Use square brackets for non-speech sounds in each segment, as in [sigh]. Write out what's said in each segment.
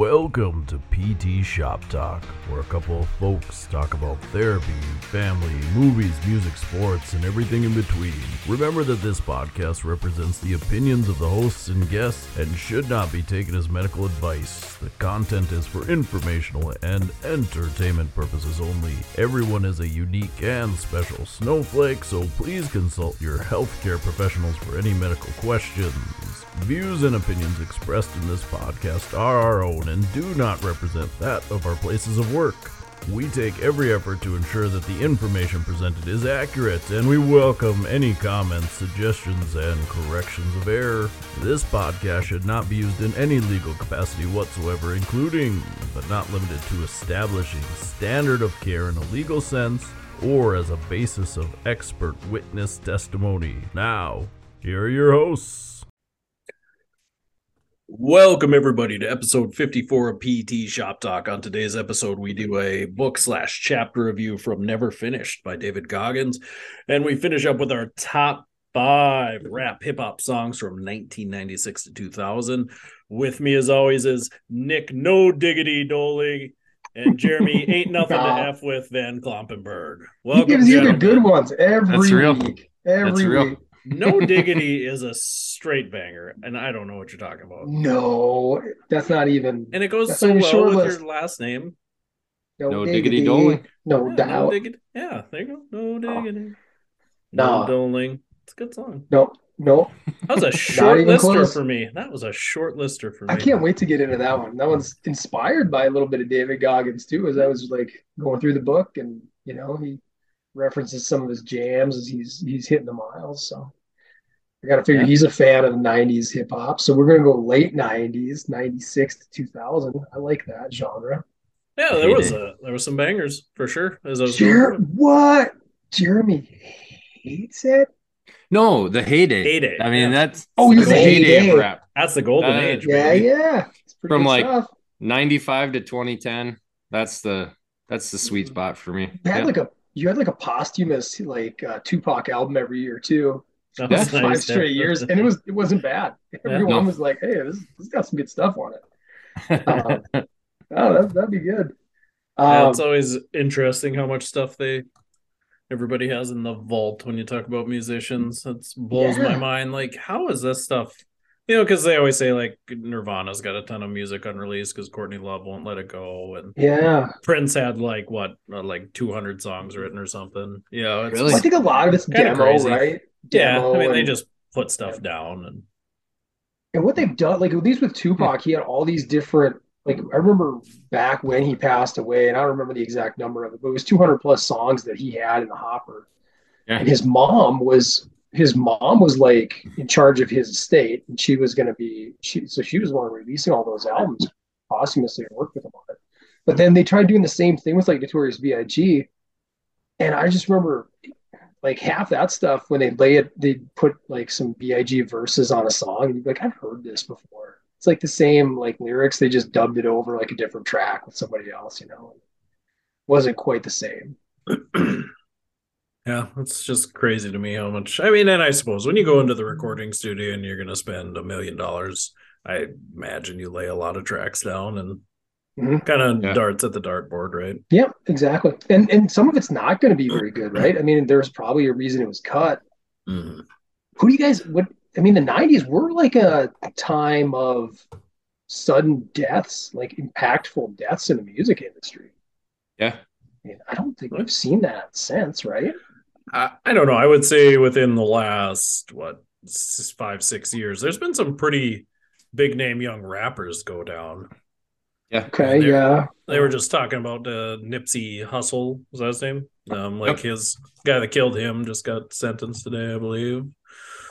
Welcome to PT Shop Talk, where a couple of folks talk about therapy, family, movies, music, sports, and everything in between. Remember that this podcast represents the opinions of the hosts and guests and should not be taken as medical advice. The content is for informational and entertainment purposes only. Everyone is a unique and special snowflake, so please consult your healthcare professionals for any medical questions. Views and opinions expressed in this podcast are our own and do not represent that of our places of work. We take every effort to ensure that the information presented is accurate, and we welcome any comments, suggestions, and corrections of error. This podcast should not be used in any legal capacity whatsoever, including, but not limited to, establishing standard of care in a legal sense or as a basis of expert witness testimony. Now, here are your hosts. Welcome everybody to episode 54 of PT Shop Talk. On today's episode, we do a book slash chapter review from Never Finished by David Goggins. And we finish up with our top five rap hip hop songs from 1996 to 2000. With me, as always, is Nick No Diggity Doling and Jeremy [laughs] Ain't Nothing to F with Van Klompenberg. Welcome, he gives you the good ones every That's real. week. Every That's real. week. No [laughs] Diggity is a straight banger, and I don't know what you're talking about. No, that's not even. And it goes so well with list. your last name. No, no diggity, diggity doling. No yeah, doubt. No diggity. Yeah, there you go. No ah. diggity. No, no doling. It's a good song. No, no. That was a [laughs] short lister close. for me. That was a short lister for me. I can't wait to get into that one. That one's inspired by a little bit of David Goggins too, as I was like going through the book, and you know he references some of his jams as he's he's hitting the miles. So I got to figure yeah. he's a fan of the '90s hip hop. So we're gonna go late '90s, '96 to 2000. I like that genre. Yeah, there was a there was some bangers for sure. As I was Jer- what Jeremy hates it. No, the heyday. Heyday. I mean, yeah. that's oh, the heyday, heyday of rap. That's the golden uh, age. Yeah, baby. yeah. From like stuff. 95 to 2010. That's the that's the sweet mm-hmm. spot for me. They had yeah. like a you had like a posthumous like uh, Tupac album every year too. Five nice, straight years, and it was it wasn't bad. Everyone no. was like, "Hey, this, this got some good stuff on it." [laughs] Um, oh, that, that'd be good. Um, yeah, it's always interesting how much stuff they everybody has in the vault when you talk about musicians. It blows yeah. my mind. Like, how is this stuff you know, because they always say like Nirvana's got a ton of music unreleased because Courtney Love won't let it go, and yeah, Prince had like what, uh, like two hundred songs written or something. Yeah, it's really? I think a lot of it's demo, crazy. right? Demo yeah, I mean and... they just put stuff down and and what they've done, like at least with Tupac, he had all these different. Like I remember back when he passed away, and I don't remember the exact number of it, but it was two hundred plus songs that he had in the hopper. Yeah. And his mom was his mom was like in charge of his estate and she was going to be she so she was one releasing all those albums posthumously and worked with him on it. But then they tried doing the same thing with like Notorious B.I.G. and i just remember like half that stuff when they lay it they put like some big verses on a song and you'd be like i've heard this before. It's like the same like lyrics they just dubbed it over like a different track with somebody else you know? It wasn't quite the same [clears throat] Yeah, it's just crazy to me how much. I mean, and I suppose when you go into the recording studio and you're going to spend a million dollars, I imagine you lay a lot of tracks down and mm-hmm. kind of yeah. darts at the dartboard, right? Yeah, exactly. And and some of it's not going to be very good, right? I mean, there's probably a reason it was cut. Mm-hmm. Who do you guys? What I mean, the '90s were like a time of sudden deaths, like impactful deaths in the music industry. Yeah. I, mean, I don't think we've seen that since, right? I, I don't know. I would say within the last what five six years, there's been some pretty big name young rappers go down. Yeah. Okay. They, yeah. They were just talking about uh, Nipsey Hussle. Was that his name? Um, like yep. his guy that killed him just got sentenced today, I believe.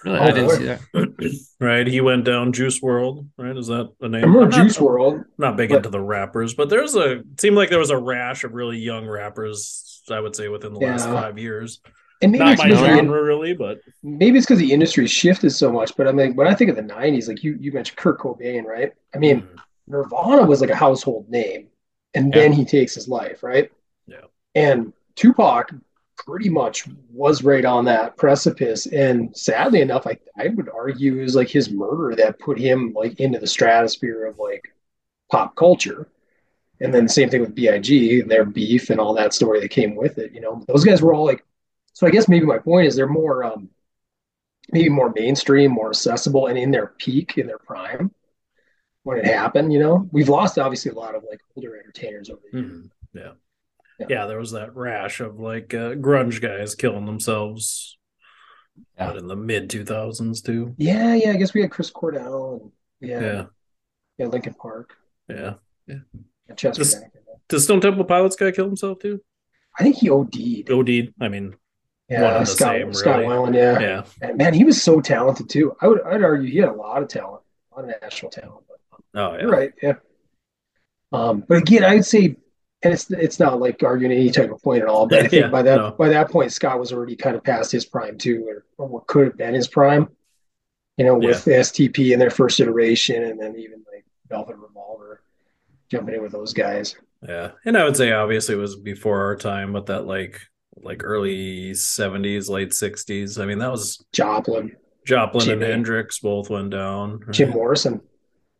Really? Oh, I didn't see that. [clears throat] right. He went down Juice WRLD. right? Is that the name? I remember Juice not, WRLD. Not big but... into the rappers, but there's a seemed like there was a rash of really young rappers, I would say, within the yeah. last five years. And maybe Not it's my genre, really, but maybe it's because the industry shifted so much. But I mean, when I think of the '90s, like you you mentioned Kurt Cobain, right? I mean, mm. Nirvana was like a household name, and yeah. then he takes his life, right? Yeah. And Tupac pretty much was right on that precipice, and sadly enough, I I would argue is like his murder that put him like into the stratosphere of like pop culture. And then the same thing with BIG and their beef and all that story that came with it. You know, those guys were all like, so I guess maybe my point is they're more, um, maybe more mainstream, more accessible, and in their peak, in their prime when it happened. You know, we've lost obviously a lot of like older entertainers over the years. Mm-hmm. Yeah. yeah. yeah. there was that rash of like uh, grunge guys killing themselves yeah. in the mid 2000s too. Yeah, yeah. I guess we had Chris Cornell and yeah, yeah, yeah Linkin Park. Yeah, yeah. Chester does, does Stone Temple Pilots guy kill himself too? I think he OD'd. OD'd. I mean, yeah, Scott, same, Scott really. Weiland, yeah. Yeah. And man, he was so talented too. I would I'd argue he had a lot of talent, a lot of national talent. But, um, oh yeah. right, yeah. Um, but again, I'd say and it's it's not like arguing any type of point at all. But I [laughs] think yeah, by that no. by that point, Scott was already kind of past his prime too, or, or what could have been his prime. You know, with yeah. STP in their first iteration, and then even like Velvet Revolver jumping in with those guys. Yeah, and I would say obviously it was before our time, but that like like early seventies, late sixties. I mean, that was Joplin, Joplin Jimi. and Hendrix both went down. Right? Jim Morrison.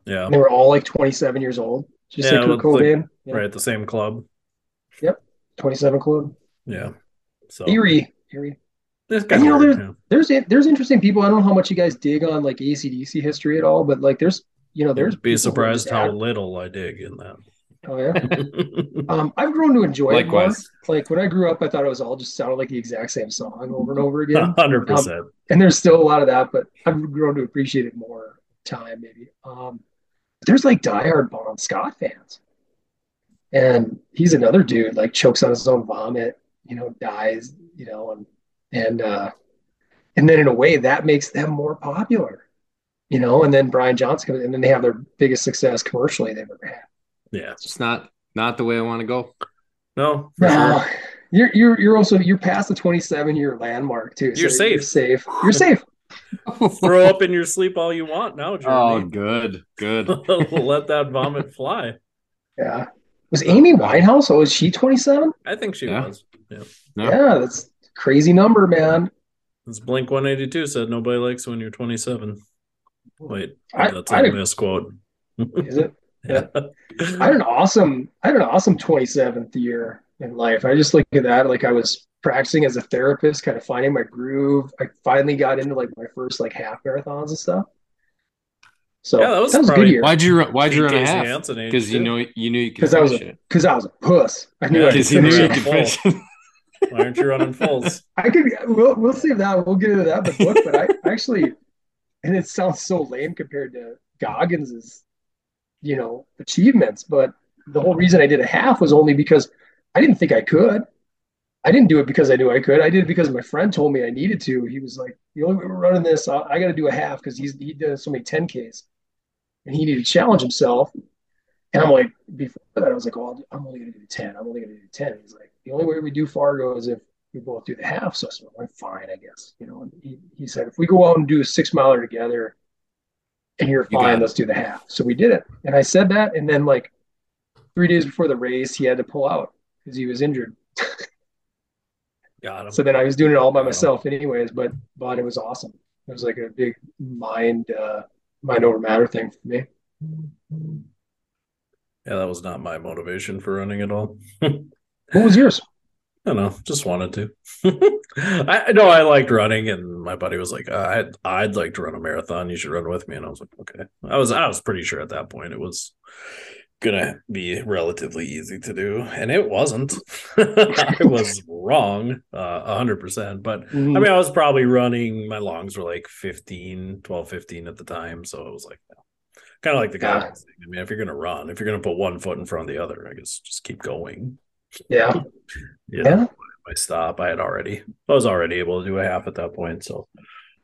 Yeah, and they were all like twenty seven years old. Just yeah, like Cobain. Yeah. Right, at the same club. Yep, twenty seven club. Yeah. So eerie, eerie. And, you know, there's, yeah. there's there's interesting people. I don't know how much you guys dig on like AC/DC history at all, but like there's you know there's be surprised how little I dig in that. Oh yeah. um, I've grown to enjoy Likewise. it more. Like when I grew up, I thought it was all just sounded like the exact same song over and over again. [laughs] Hundred um, percent. And there's still a lot of that, but I've grown to appreciate it more time maybe. Um, there's like diehard Bon Scott fans, and he's another dude like chokes on his own vomit, you know, dies, you know, and and uh, and then in a way that makes them more popular, you know. And then Brian Johnson, and then they have their biggest success commercially they've ever had. Yeah, it's not not the way I want to go. No, no. Sure. You're you're you're also you're past the 27 year landmark too. You're safe. You're safe. You're safe. [laughs] Throw up in your sleep all you want now, Jeremy. Oh, good, good. [laughs] Let that vomit fly. Yeah. Was Amy Winehouse? Oh, was she 27? I think she yeah. was. Yeah. Yeah, that's crazy number, man. It's Blink 182 said nobody likes when you're 27. Wait, I, that's a misquote. Is it? [laughs] Yeah. I had an awesome, I had an awesome 27th year in life. I just look at that like I was practicing as a therapist, kind of finding my groove. I finally got into like my first like half marathons and stuff. So yeah, that was, that was a good year. Why'd you run, why'd you run a half? Because you know you knew you could because I was because I was a puss. I knew because you knew you could finish. [laughs] [laughs] Why aren't you running fulls? I could. We'll we'll save that. We'll get into that in the book. But I actually, and it sounds so lame compared to Goggins's, you know, achievements. But the whole reason I did a half was only because I didn't think I could. I didn't do it because I knew I could. I did it because my friend told me I needed to. He was like, "The only way we're running this, I, I got to do a half because he's he did so many 10ks, and he needed to challenge himself." And I'm like, before that, I was like, "Well, I'm only going to do 10. I'm only going to do 10." He's like, "The only way we do Fargo is if we both do the half." So I said, well, "Fine, I guess." You know, and he, he said, "If we go out and do a six miler together, and you're fine, you let's do the half." So we did it, and I said that, and then like three days before the race, he had to pull out because he was injured. [laughs] Got him. So then I was doing it all by myself, anyways. But but it was awesome. It was like a big mind uh, mind over matter thing for me. Yeah, that was not my motivation for running at all. [laughs] what was yours? I don't know, just wanted to. [laughs] I know I liked running, and my buddy was like, "I'd I'd like to run a marathon. You should run with me." And I was like, "Okay." I was I was pretty sure at that point it was gonna be relatively easy to do and it wasn't [laughs] i was wrong uh, a hundred percent but mm-hmm. i mean i was probably running my longs were like 15 12 15 at the time so it was like kind of like the guy yeah. i mean if you're gonna run if you're gonna put one foot in front of the other i guess just keep going yeah yeah, yeah. my stop i had already i was already able to do a half at that point so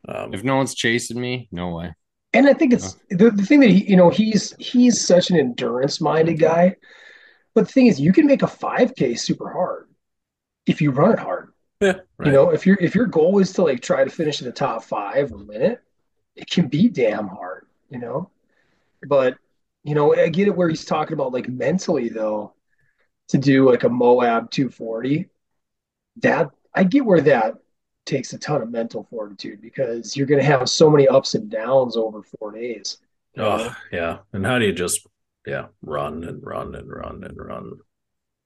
um, if no one's chasing me no way and I think it's the, the thing that he, you know, he's he's such an endurance minded guy. But the thing is, you can make a 5K super hard if you run it hard. Yeah. Right. You know, if your if your goal is to like try to finish in the top five or win it, it can be damn hard, you know. But you know, I get it where he's talking about like mentally though, to do like a Moab 240. That I get where that takes a ton of mental fortitude because you're going to have so many ups and downs over four days. Oh yeah, and how do you just yeah, run and run and run and run.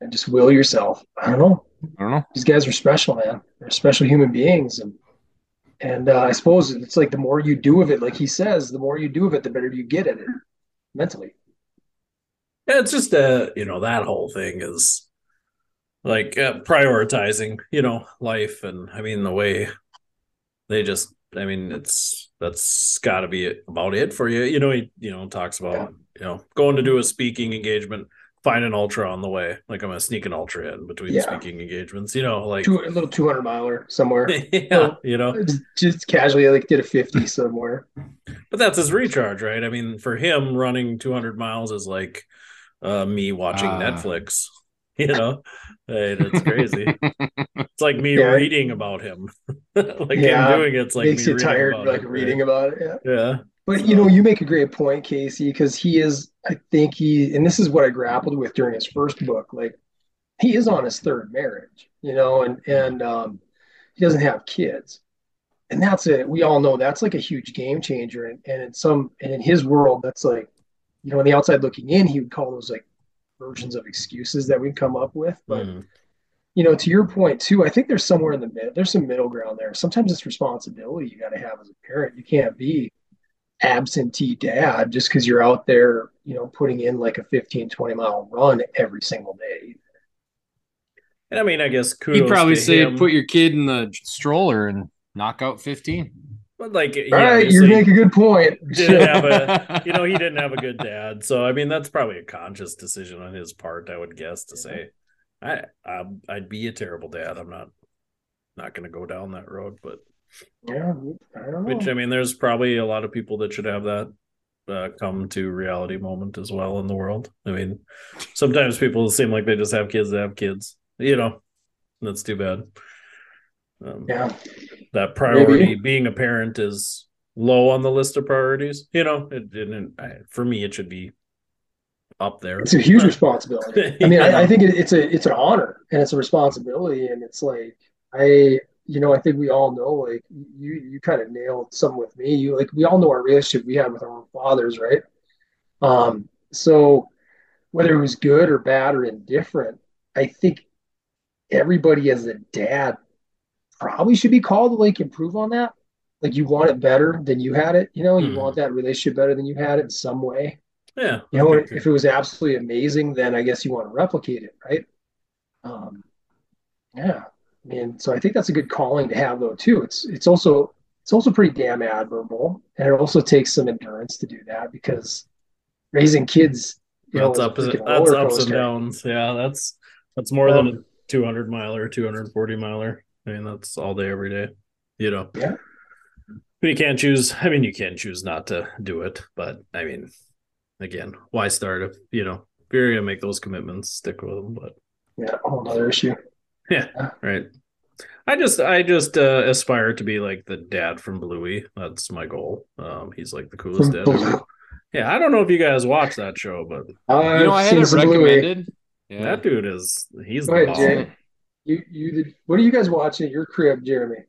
and just will yourself. I don't know. I don't know. These guys are special, man. They're special human beings, and and uh, I suppose it's like the more you do of it, like he says, the more you do of it, the better you get at it mentally. Yeah, it's just uh, you know, that whole thing is like uh, prioritizing, you know, life and I mean the way they just I mean it's that's got to be about it for you. You know, he you know talks about, Yeah. you know, going to do a speaking engagement, find an ultra on the way. Like I'm gonna sneak an ultra in between Yeah. speaking engagements, you know, like Two, a little 200 miler somewhere. [laughs] yeah, you know. just, just casually, like did a 50 somewhere. But that's his recharge, right? I mean, for him, running 200 miles is like uh, me watching Ah. Netflix. [laughs] You know, And it's crazy. [laughs] it's like me Yeah. reading about him. [laughs] like Yeah. him doing it's like Makes me you reading tired, about like it, reading right? about it. Yeah. Yeah, But you know, you make a great point, Casey, because he is, I think he, and this is what I grappled with during his first book. Like, he is on his third marriage, you know, and and um, he doesn't have kids, and that's it. We all know that's like a huge game changer, and and in some, and in his world, that's like, you know, on the outside looking in, he would call those like versions of excuses that we'd come up with, but Mm. you know, to your point too, I think there's somewhere in the mid, there's some middle ground there. Sometimes it's responsibility you got to have as a parent. You can't be absentee dad just because you're out there, you know, putting in like a 15, 20 mile run every single day. And I mean, I guess kudos He'd probably to say him, put your kid in the stroller and knock out 15. But like, he All right, you make a good point. [laughs] didn't have a, [laughs] you know, he didn't have a good dad. So I mean, that's probably a conscious decision on his part, I would guess, to say, I, I I'd be a terrible dad. I'm not not going to go down that road, but yeah, I don't know. which I mean, there's probably a lot of people that should have that uh, come to reality moment as well in the world. I mean, sometimes people seem like they just have kids that have kids, you know, that's too bad. Um, yeah, that priority being a parent is low on the list of priorities. You know, it didn't. I, for me, it should be up there. it's a huge responsibility. [laughs] I mean, Yeah. I, I think it, it's a it's an honor and it's a responsibility, and it's like I, you know, I think we all know, like you you kind of nailed some with me. You like we all know our relationship we had with our fathers, right? Um, so whether it was good or bad or indifferent, I think everybody as a dad probably should be called to like improve on that. Like you want it better than you had it, you know, you Mhm. want that relationship better than you had it in some way. yeah, You know, if it was absolutely amazing, then I guess you want to replicate it, right? Um, yeah. I mean, so I think that's a good calling to have though too. It's it's also it's also pretty damn admirable, and it also takes some endurance to do that because raising kids, you that's a up. freaking That's ups and downs. Yeah, that's that's more than a Um, 200 miler, 240 miler. I mean, that's all day, every day. You know. Yeah. But you can't choose. I mean, you can choose not to do it, but I mean, again, why start if you know if you're gonna make those commitments, stick with them. But Yeah, a whole other issue. Yeah. Right. I just I just uh, aspire to be like the dad from Bluey. That's my goal. Um, he's like the coolest dad. ever. Yeah, I don't know if you guys watch that show, but I've you know, I had it recommended. Yeah. that dude is he's Go the ahead, bomb. Jay. You you did. What are you guys watching at your crib, Jeremy?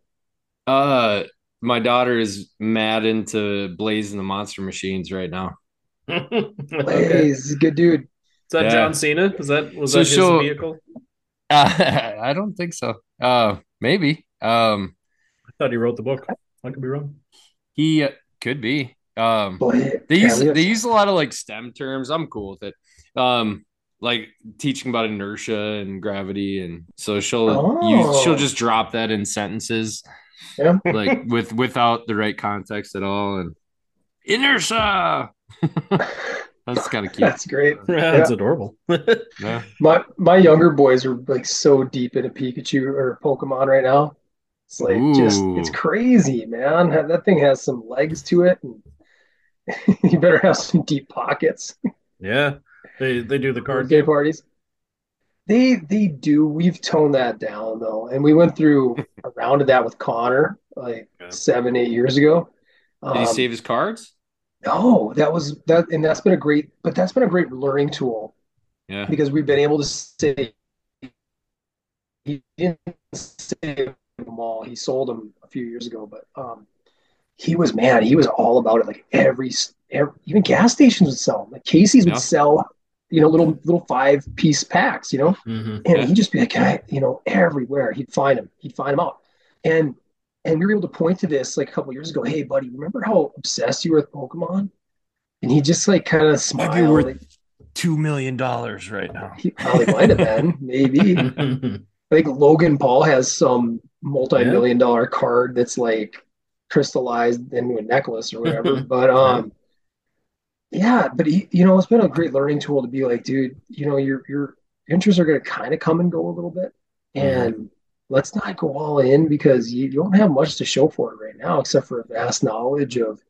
Uh, my daughter is mad into Blaze and the Monster Machines right now. [laughs] Blaze, he's a good dude. Is that Yeah. John Cena? Is that was So that his vehicle? Uh, [laughs] I don't think so. Uh, maybe. Um, I thought he wrote the book. I could be wrong. he uh, could be. Um, Blaze. they use we they use a lot of like STEM terms. I'm cool with it. Um, like teaching about inertia and gravity, and so she'll use Oh. she'll just drop that in sentences, Yeah. [laughs] like with without the right context at all, and inertia. [laughs] That's kind of cute. That's great. Yeah, that's adorable. [laughs] Yeah. My my younger boys are like so deep into Pikachu or Pokemon right now. It's like just it's crazy, man. That that thing has some legs to it, and you better have some deep pockets. yeah. They they do the card Birthday game. parties. They they do. We've toned that down though, and we went through [laughs] a round of that with Connor like Yeah. seven eight years ago. Did he Um, save his cards? No, that was that, and that's been a great, but that's been a great learning tool Yeah. because we've been able to say he didn't save them all. He sold them a few years ago, but um, he was man, he was all about it. Like every ev- even gas stations would sell them. Like Casey's would Yeah. sell, you know, little little five piece packs, you know, Mhm. and Yeah. he'd just be like, I, you know, everywhere he'd find them, he'd find them out, and and we were able to point to this like a couple years ago. Hey, buddy, remember how obsessed you were with Pokemon? And he just like kind of smiled. worth- like, Two million dollars right now. he probably might have been, [laughs] maybe. [laughs] I think Logan Paul has some multi-million dollar card that's like crystallized into a necklace or whatever. [laughs] But um yeah, but he, you know, it's been a great learning tool to be like, dude, you know, your your interests are gonna kind of come and go a little bit. Mm-hmm. And let's not go all in because you, you don't have much to show for it right now, except for a vast knowledge of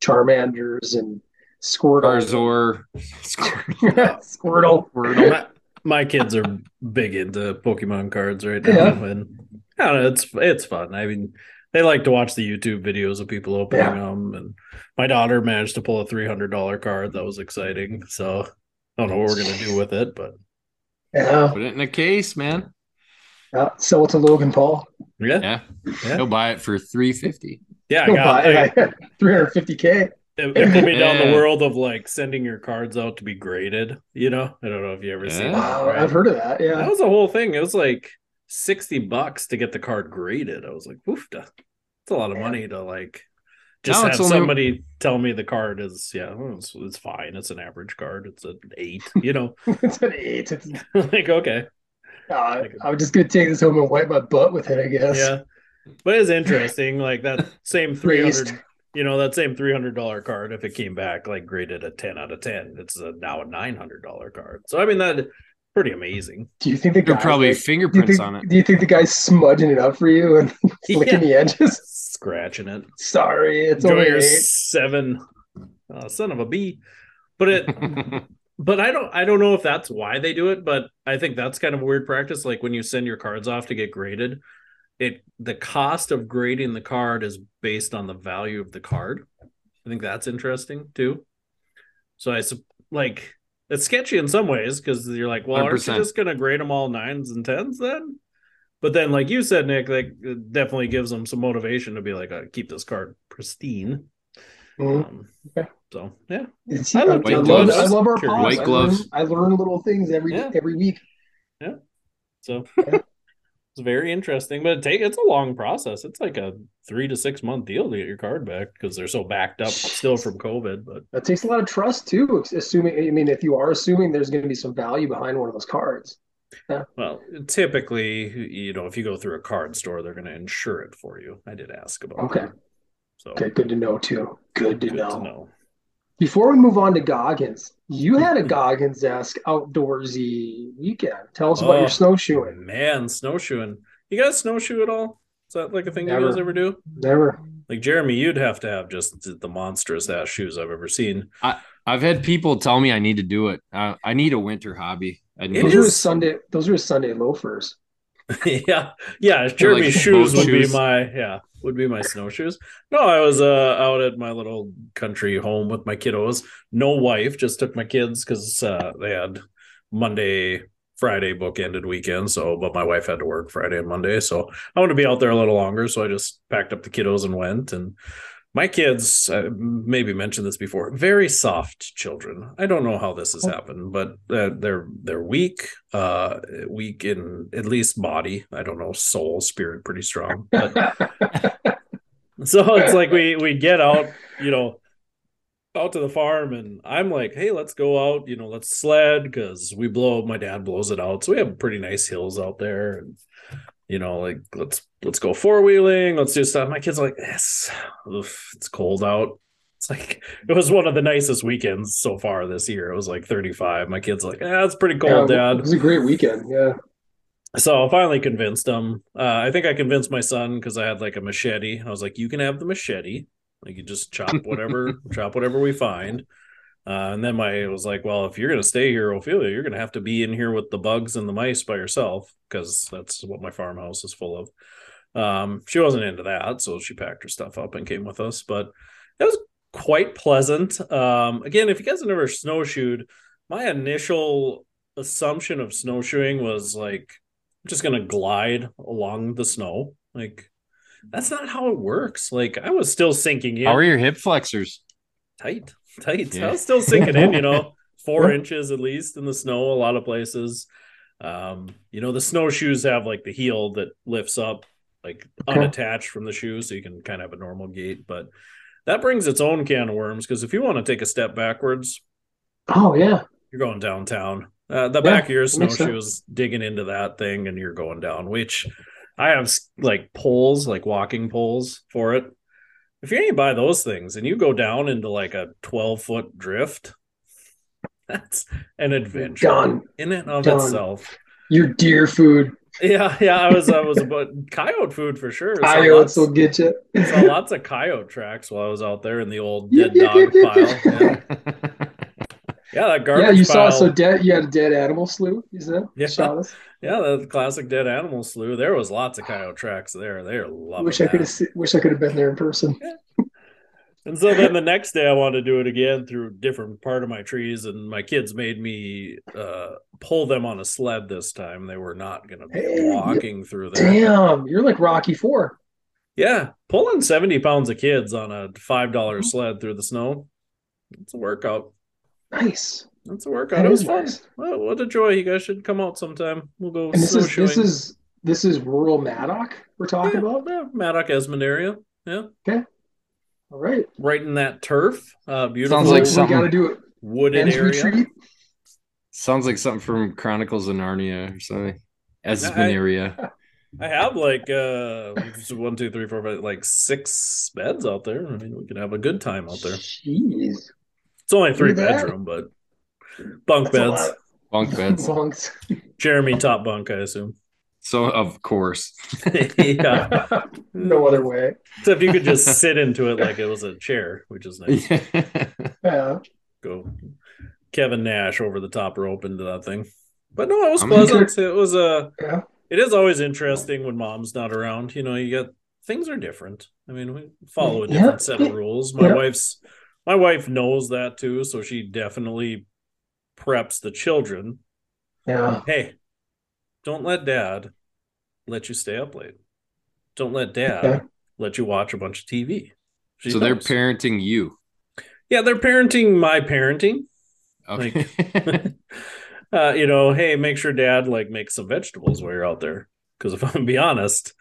Charmanders and Squirtle. Barzor, [laughs] Squirtle. Squirtle. my, my kids are big into Pokemon cards right now, Yeah. and I don't know, it's it's fun. I mean, they like to watch the YouTube videos of people opening Yeah. them, and my daughter managed to pull a three hundred dollar card. That was exciting. So I don't know what we're gonna do with it, but Yeah. Put it in a case, man. yeah. Sell it to Logan Paul. yeah, Yeah. Yeah. He'll buy it for three fifty. yeah. He'll got, it. 350k. it, it put me [laughs] down the world of like sending your cards out to be graded. You know, I don't know if you ever seen Yeah. that. Wow, right? I've heard of that. Yeah, that was a whole thing. It was like sixty bucks to get the card graded. I was like, "Oof, that's a lot of money to like just No, have it's only- somebody tell me the card is yeah, it's, it's fine. It's an average card. It's an eight. You know, [laughs] it's an eight. It's, [laughs] like okay, uh, I'm just gonna take this home and wipe my butt with it, I guess. yeah. But it's interesting. Like that [laughs] same 300, You know that same three hundred dollar card. If it came back like graded a ten out of ten, it's a, now a nine hundred dollar card. So I mean that pretty amazing. Do you think the There guy probably like, fingerprints think, on it. Do you think the guy's smudging it up for you and [laughs] flicking the edges? Scratching it. Sorry, it's Enjoy only your eight. seven, uh, son of a bee. But it, [laughs] but I don't, I don't know if that's why they do it. But I think that's kind of a weird practice. Like when you send your cards off to get graded, it the cost of grading the card is based on the value of the card. I think that's interesting too. So I like it's sketchy in some ways because you're like, well, aren't you just gonna grade them all nines and tens then? But then, like you said, Nick, that definitely gives them some motivation to be like, uh, keep this card pristine. Mhm. Um, Okay. So yeah, It's- I I, love I white love, gloves. I love our Curious. pods. White I gloves. learn, I learn little things every Yeah. every week. Yeah. So it's very interesting. But it take it's a long process. It's like a three to six month deal to get your card back because they're so backed up still from COVID. But That takes a lot of trust too. Assuming, I mean, if you are assuming there's going to be some value behind one of those cards. well, typically, you know, if you go through a card store, they're going to insure it for you. I did ask about Okay. that. So Okay, good to know too. Good to good know. to know. Before we move on to Goggins, you had a [laughs] Goggins esque outdoorsy weekend. Tell us about Oh. your snowshoeing. Man, snowshoeing. You guys snowshoe at all? Is that like a thing you guys ever do? Never. Like Jeremy, you'd have to have just the monstrous ass shoes I've ever seen. I've had people tell me I need to do it. Uh, I need a winter hobby. I need It Those is- were Sunday. Those were Sunday loafers. [laughs] yeah, yeah. Jeremy's Like shoes would be my yeah would be my snowshoes. No, I was uh out at my little country home with my kiddos. No wife, just took my kids because uh, they had Monday, Friday bookended weekend. So, but my wife had to work Friday and Monday, so I wanted to be out there a little longer. So I just packed up the kiddos and went. And my kids, maybe mentioned this before, very soft children. I don't know how this has happened, but uh, they're they're weak, uh, weak in at least body. I don't know, soul, spirit, pretty strong. But [laughs] so it's like we we get out, you know, out to the farm, and I'm like, hey, let's go out, you know, let's sled because we blow. My dad blows it out, so we have pretty nice hills out there, and you know, like let's let's go four wheeling, let's do stuff. My kids are like, yes, oof, it's cold out. It's like it was one of the nicest weekends so far this year. It was like 35. My kids like, ah, it's pretty cold, Yeah, Dad. It was a great weekend. Yeah. So I finally convinced him. Uh, I think I convinced my son because I had like a machete. I was like, "You can have the machete. Like you just chop whatever, [laughs] chop whatever we find." Uh, and then my was like, "Well, if you're gonna stay here, Ophelia, you're gonna have to be in here with the bugs and the mice by yourself because that's what my farmhouse is full of." Um, she wasn't into that, so she packed her stuff up and came with us. But it was quite pleasant. Um, again, if you guys have never snowshoed, my initial assumption of snowshoeing was like I'm just gonna glide along the snow. Like that's not how it works. Like I was still sinking in How are your hip flexors? tight. Tight. Yeah. I was still sinking in, you know, [laughs] four inches at least in the snow, a lot of places. Um, you know, the snowshoes have like the heel that lifts up, like Okay. unattached from the shoe, so you can kind of have a normal gait. But that brings its own can of worms because if you want to take a step backwards, Oh yeah. you're going downtown. Uh, the Yeah, back of your sense. snowshoes digging into that thing, and you're going down. Which I have like poles, like walking poles for it. If you ain't buy those things and you go down into like a 12 foot drift, [laughs] that's an adventure Done. in and of Done. itself. Your deer food. Yeah, yeah. I was, I was about [laughs] coyote food for sure. Saw Coyotes lots, will get you. saw [laughs] lots of coyote tracks while I was out there in the old dead dog yip, yip, pile. Yeah. Yeah, that garbage Yeah, you saw so dead. You had a dead animal slew. You said Yeah. [laughs] Yeah, the classic dead animal slew. There was lots of coyote tracks there. They're loving Wish I could have. Wish I could have been there in person. And so then the next day I wanted to do it again through a different part of my trees, and my kids made me uh, pull them on a sled this time. They were not going to be Hey, walking through there. Damn, you're like Rocky Four. Yeah, pulling seventy pounds of kids on a five dollar sled through the snow. It's a workout. Nice. That's a workout. That it was fun. nice. Well, what a joy! You guys should come out sometime. We'll go And this is snowshoeing. this is this is rural Maddock we're talking yeah, about. yeah, Maddock Esmond area. Yeah, Okay. All right. right in that turf. Uh, beautiful. Sounds like we got to do it. wooded Men's area. retreat. Sounds like something from Chronicles of Narnia or something. As I- area. [laughs] I have like uh one, two, three, four, five, like six beds out there. I mean, we can have a good time out there. Jeez. It's only three Look at that. bedroom, but bunk That's beds. Bunk beds. [laughs] bunks. Jeremy top bunk, I assume. So of course. [laughs] [laughs] yeah, no other way. So if you could just sit into it like it was a chair, which is nice. Yeah. Go Kevin Nash over the top rope into that thing. But no, it was I'm pleasant. It was a. Yeah. It is always interesting when mom's not around. You know, you get things are different. I mean, we follow a Yeah. different set of rules. My Yeah. wife's my wife knows that too, so she definitely preps the children. Yeah. Hey, don't let dad let you stay up late. Don't let dad Okay. let you watch a bunch of TV. She so they're parenting you. yeah, they're parenting my parenting. Okay. [laughs] uh, you know, hey, make sure dad like makes some vegetables while you're out there. Because if I'm gonna be honest,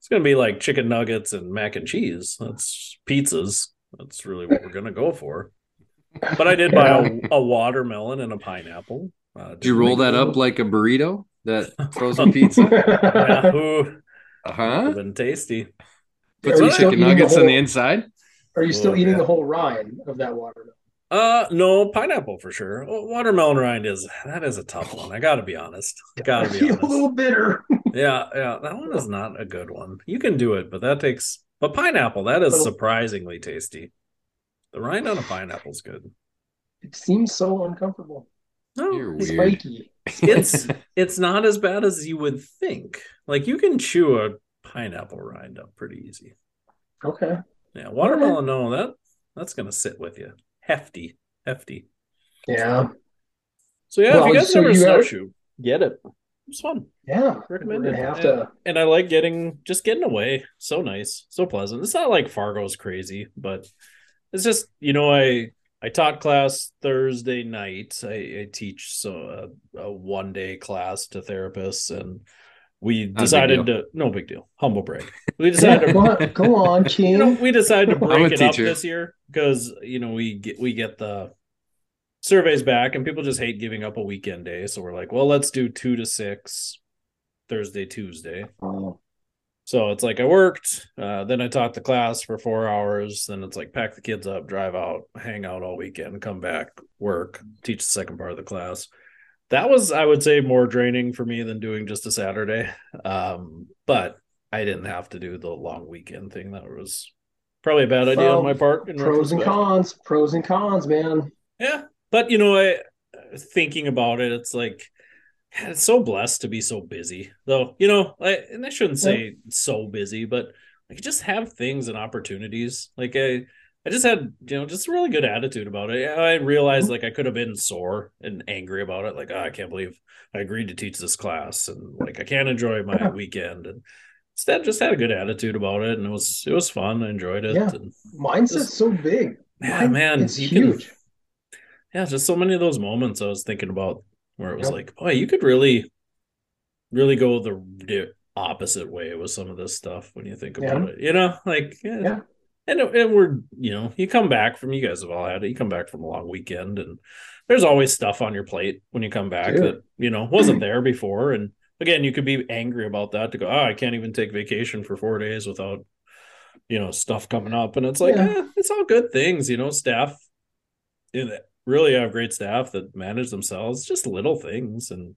it's gonna be like chicken nuggets and mac and cheese. That's pizzas. That's really what we're gonna go for. But I did buy a, a watermelon and a pineapple. Uh, Did you roll that up like a burrito? That [laughs] frozen pizza? Yeah, Uh-huh. would've been tasty. Put Are some chicken eating the nuggets on the inside. Are you still Oh, eating yeah. the whole rind of that watermelon? Uh, no pineapple for sure. Watermelon rind is that is a tough one. I gotta be honest. Gotta be [laughs] feel a little bitter. [laughs] Yeah, yeah, that one is not a good one. You can do it, but that takes. But pineapple, that is surprisingly tasty. The rind on a pineapple is good. It seems so uncomfortable. No, You're It's weird. spiky. it's [laughs] it's not as bad as you would think. Like you can chew a pineapple rind up pretty easy. Okay. Yeah, watermelon, no, that that's gonna sit with you. Hefty, hefty. Yeah. So yeah, if you guys so ever you have- snowshoe, get it. It's fun. Yeah. Recommend it. have Yeah. to. and I like getting just getting away. So nice, so pleasant. It's not like Fargo's crazy, but it's just you know I I taught class Thursday night. I, I teach so a, a one day class to therapists, and we decided to no big deal, humble break. [laughs] [laughs] We decided to go on, go on, you know, we decided to break it up this year because you know we get we get the surveys back and people just hate giving up a weekend day. So we're like, well, let's do two to six Thursday, Tuesday. Oh, So it's like I worked, uh, then I taught the class for four hours. Then it's like pack the kids up, drive out, hang out all weekend, come back, work, teach the second part of the class. That was, I would say, more draining for me than doing just a Saturday. Um, but I didn't have to do the long weekend thing. That was probably a bad idea on my part. pros and cons. Pros and cons, man. Yeah, but you know, I thinking about it, it's like God, it's so blessed to be so busy, though. You know, I, and I shouldn't say so busy, but like just have things and opportunities. Like I, I just had you know just a really good attitude about it. I realized mm-hmm. like I could have been sore and angry about it. Like oh, I can't believe I agreed to teach this class, and like I can't enjoy my Yeah. weekend. And instead, just had a good attitude about it, and it was it was fun. I enjoyed it. Yeah. Mindset's Just- so big. yeah, Mind- man, it's you can huge. Yeah, just so many of those moments I was thinking about where it was Yep. like, boy, you could really, really go the opposite way with some of this stuff when you think about Yeah. it. You know, like yeah. Yeah. And, and we're you know you come back from you guys have all had it you come back from a long weekend and there's always stuff on your plate when you come back Dude. that you know wasn't [clears throat] there before and again you could be angry about that to go oh I can't even take vacation for four days without you know stuff coming up and it's like Yeah. eh, it's all good things you know staff know, really have great staff that manage themselves just little things and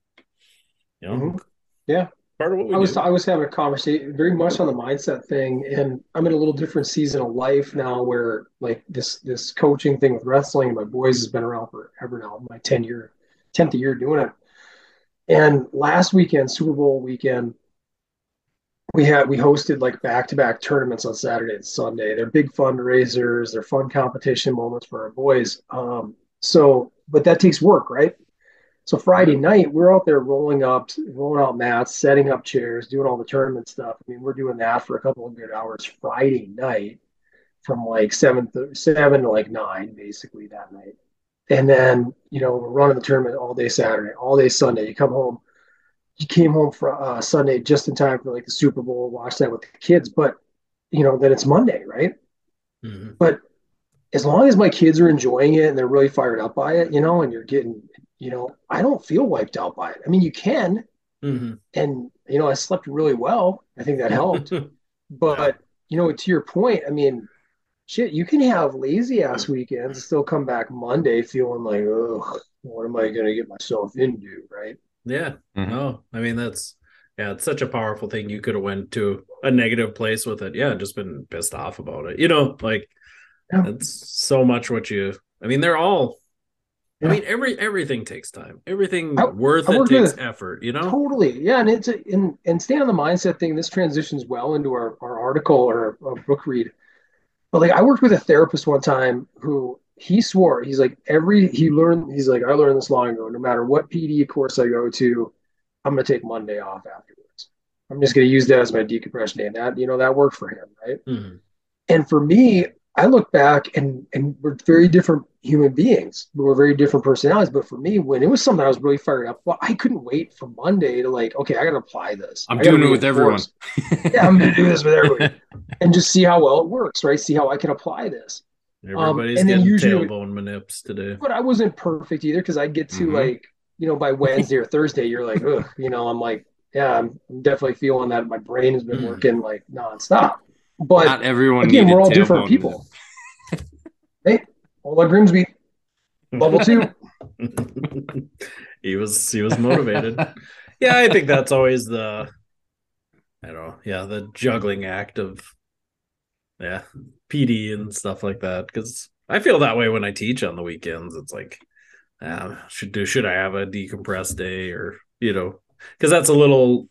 you know Mhm. Yeah. part of what we I was do I was having a conversation very much on the mindset thing, and I'm in a little different season of life now where like this this coaching thing with wrestling and my boys has been around forever now, my 10 year, 10th year doing it. And last weekend, Super Bowl weekend, we had we hosted like back to back tournaments on Saturday and Sunday. They're big fundraisers, they're fun competition moments for our boys. Um, so, but that takes work, right? So Friday night, we're out there rolling up, rolling out mats, setting up chairs, doing all the tournament stuff. I mean, we're doing that for a couple of good hours Friday night, from like seven to seven to like nine, basically that night. And then you know we're running the tournament all day Saturday, all day Sunday. You come home, you came home for uh, Sunday just in time for like the Super Bowl, watch that with the kids. But you know then it's Monday, right? Mhm. But as long as my kids are enjoying it and they're really fired up by it, you know, and you're getting, you know, I don't feel wiped out by it. I mean, you can, Mhm. and you know, I slept really well. I think that helped. [laughs] But you know, to your point, I mean, shit, you can have lazy ass weekends and still come back Monday feeling like, oh, what am I gonna get myself into, right? Yeah. Mhm. No, I mean that's yeah, it's such a powerful thing. You could have went to a negative place with it. Yeah, just been pissed off about it. You know, like Yeah. that's so much what you I mean, they're all I mean, every everything takes time. Everything I- worth I it with takes effort, you know? Totally, yeah, and it's a, and and staying on the mindset thing. This transitions well into our our article or our book read. But like, I worked with a therapist one time who he swore he's like every he learned he's like I learned this long ago. No matter what PD course I go to, I'm gonna take Monday off afterwards. I'm just gonna use that as my decompression day, and that you know that worked for him, right? Mhm. And for me, I look back and and we're very different human beings. We're very different personalities. But for me, when it was something I was really fired up, well, I couldn't wait for Monday to like, okay, I got to apply this. I'm doing it with everyone. yeah, I'm gonna do this with everybody, [laughs] and just see how well it works, right? See how I can apply this. Everybody's and then getting usually- tailbone manips today. But I wasn't perfect either because I'd get to Mhm. like, you know, by Wednesday or Thursday, you're like, ugh, you know, I'm like, yeah, I'm, I'm definitely feeling that my brain has been Mm. working like nonstop. But Not everyone. again, we're all different people. [laughs] hey, Ola Grimsby, level two. [laughs] he was he was motivated. [laughs] yeah, I think that's always the I don't know, yeah, the juggling act of yeah, PD and stuff like that. Because I feel that way when I teach on the weekends. It's like, uh, should do should I have a decompressed day or you know, because that's a little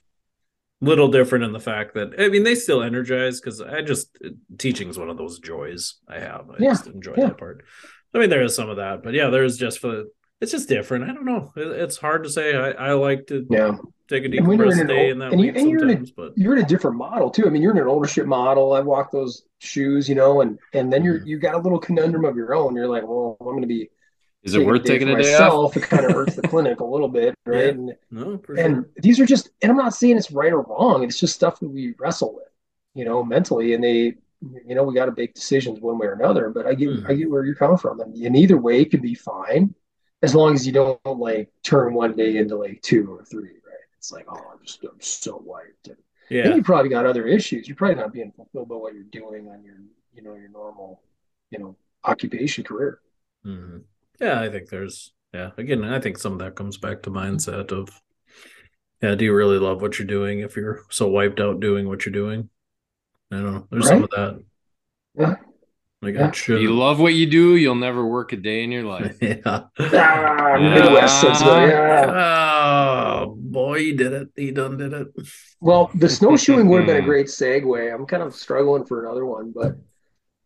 little different in the fact that I mean they still energize because I just teaching is one of those joys I have. I Yeah, just enjoy yeah. that part. I mean, there is some of that, but yeah, there's just for it's just different. I don't know. It's hard to say. I, I like to Yeah. take a And when you're in an day in that and you- and you're in a- but You're in a different model too. I mean, you're in an ownership model. I walk those shoes, you know, and and then you're Mhm. you got a little conundrum of your own. You're like, well, I'm going to be Is it worth taking for a day off? It kind of hurts the clinic a little bit, right? Yeah. And no, for and sure. these are just, and I'm not saying it's right or wrong. It's just stuff that we wrestle with, you know, mentally, and they, you know, we got to make decisions one way or another. But I get, Mhm. I get where you're coming from, and, and either way could be fine, as long as you don't like turn one day into like two or three, right? It's like, oh, I'm just, I'm so wiped. And then Yeah, you probably got other issues. You're probably not being fulfilled by what you're doing on your, you know, your normal, you know, occupation career. Mhm. Yeah. I think there's yeah. Again, I think some of that comes back to mindset of yeah. Do you really love what you're doing if you're so wiped out doing what you're doing? I don't know. There's some of that. Yeah. Like Yeah. I should. You love what you do, you'll never work a day in your life. [laughs] yeah. Ah, Midwest says so, yeah. Oh boy, he did it. He done did it. Well, the [laughs] snowshoeing would have been a great segue. I'm kind of struggling for another one, but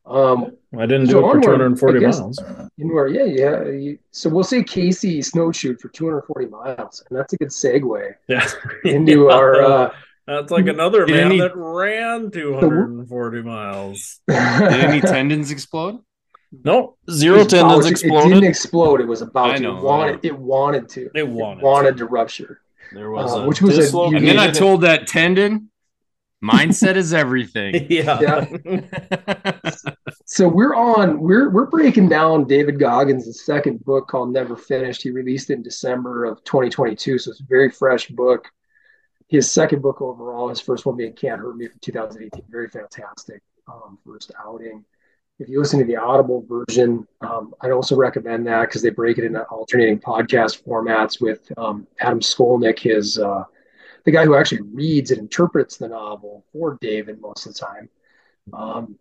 um, I didn't So do it for onward, 240 guess. miles. you are, yeah, yeah. You, so we'll say Casey snowshoed for 240 miles, and that's a good segue Yeah. [laughs] into [laughs] Yeah. our. Uh, That's like another man any- that ran 240 miles. Did any [laughs] tendons explode? No, It zero was about tendons to- It didn't explode. It was about I to. It wanted, it wanted to. It wanted. wanted to rupture. There was Uh, a which was a dislocation. And then I told that tendon, mindset is everything. yeah. So we're on. We're we're breaking down David Goggins' second book called Never Finished. He released it in December of 2022, so it's a very fresh book. His second book overall, his first one being Can't Hurt Me from 2018, very fantastic um, first outing. If you listen to the Audible version, um, I'd also recommend that because they break it into alternating podcast formats with um, Adam Skolnick, his uh, the guy who actually reads and interprets the novel for David most of the time. Um,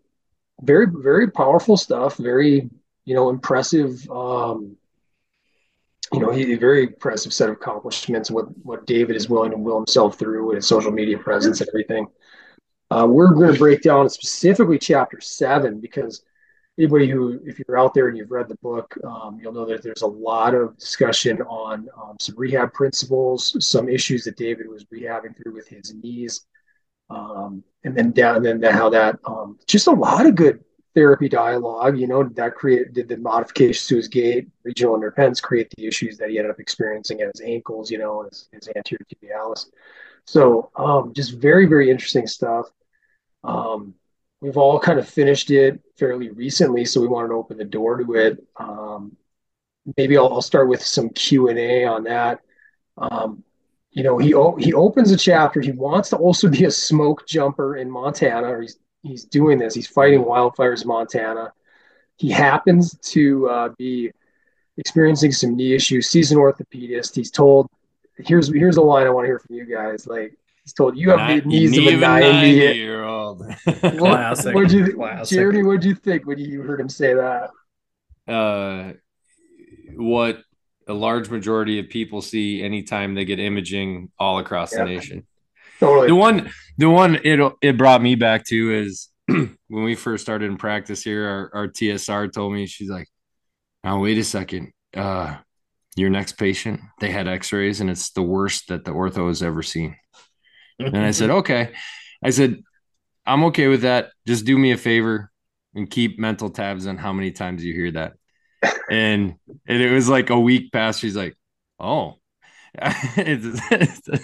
very very powerful stuff very you know impressive um you know he a very impressive set of accomplishments what what david is willing to will himself through with his social media presence and everything. Uh, we're going to break down specifically chapter seven because anybody who if you're out there and you've read the book um, you'll know that there's a lot of discussion on um, some rehab principles some issues that david was rehabbing through with his knees um, and then down and then how that um, just a lot of good therapy dialogue you know did that create did the modifications to his gait regional underpants create the issues that he ended up experiencing at his ankles you know and his, his anterior tibialis. So um, just very very interesting stuff. Um, we've all kind of finished it fairly recently so we wanted to open the door to it. Um, maybe I'll, I'll start with some q&a on that. Um, you know, he he opens a chapter. He wants to also be a smoke jumper in Montana, or he's he's doing this. He's fighting wildfires in Montana. He happens to uh, be experiencing some knee issues. Sees an orthopedist. He's told, "Here's here's a line I want to hear from you guys." Like he's told, "You have the knees of a 90 year old. What, Classic. what'd you, Classic. Jeremy? What'd you think when you heard him say that? uh, what a large majority of people see anytime they get imaging all across Yeah. the nation. Totally. The one, the one it it brought me back to is [clears throat] when we first started in practice here. Our, our TSR told me she's like, "Now wait a second, uh, your next patient they had X-rays and it's the worst that the ortho has ever seen." And I said, "Okay," I said, "I'm okay with that. Just do me a favor and keep mental tabs on how many times you hear that." And and it was like a week past. She's like, "Oh." [laughs]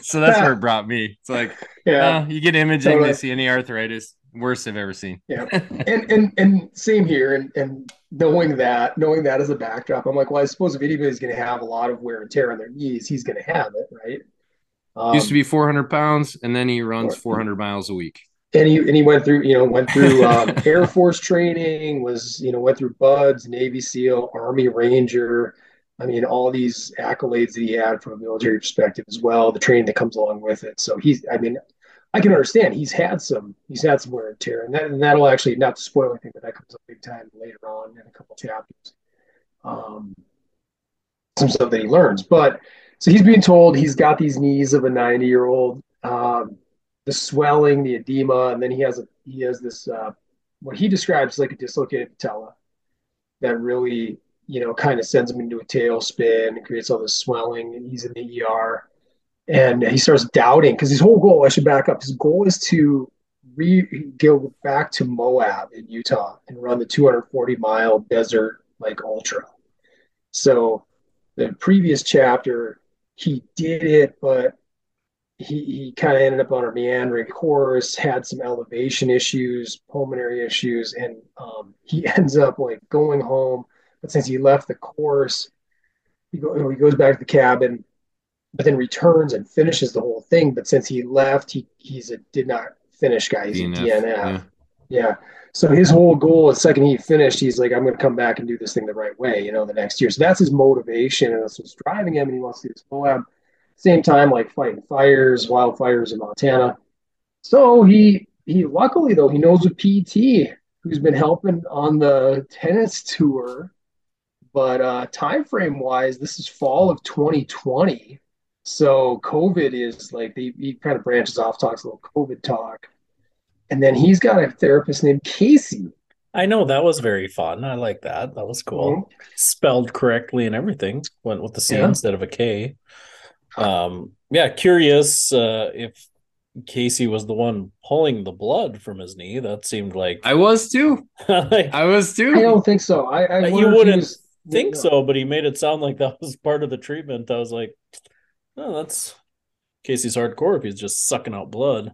So that's where it brought me. It's like, [laughs] yeah. you get imaging, Totally. they see any arthritis, worst I've ever seen. Yeah. and and and same here and and knowing that knowing that as a backdrop i'm like well i suppose if anybody's going to have a lot of wear and tear on their knees he's going to have it right um, Used to be 400 pounds, and then he runs 400 miles a week. And he and he went through you know went through [laughs] um, air force training was you know went through BUD/S navy seal army ranger. I mean all these accolades that he had from a military perspective as well the training that comes along with it. So he's i mean i can understand he's had some he's had some wear and tear. And, that, and that'll actually not to spoil anything but that comes up big time later on in a couple chapters. Um, some stuff that he learns. But so he's being told he's got these knees of a 90 year old. Um, the swelling, the edema, and then he has a he has this uh, what he describes like a dislocated patella that really you know kind of sends him into a tailspin and creates all this swelling, and he's in the ER, and he starts doubting because his whole goal I should back up his goal is to re go back to Moab in Utah and run the 240 mile desert like ultra. So the previous chapter he did it, but he, he kind of ended up on a meandering course, had some elevation issues, pulmonary issues, and um, he [laughs] ends up like going home. But since he left the course, he, go, he goes back to the cabin, but then returns and finishes the whole thing. But since he left, he he's a did not finish guy. He's DNF, a DNF. yeah. Yeah. So his whole goal, the second he finished, he's like, I'm going to come back and do this thing the right way, you know, the next year. So that's his motivation, and that's what's driving him. And he wants to do this Moab. Same time, like fighting fires, wildfires in Montana. So he he luckily though he knows a PT who's been helping on the tennis tour. But uh, time frame wise, this is fall of 2020. So COVID is like he, he kind of branches off, talks a little COVID talk. And then he's got a therapist named Casey. I know that was very fun. I like that. That was cool. Spelled correctly and everything. Went with the C Yeah. instead of a K. Um, yeah, curious uh, if Casey was the one pulling the blood from his knee. That seemed like I was too. [laughs] like, I was too. I don't think so. I, I you wonder if he wouldn't was- think no. so, but he made it sound like that was part of the treatment. I was like, oh, that's Casey's hardcore if he's just sucking out blood.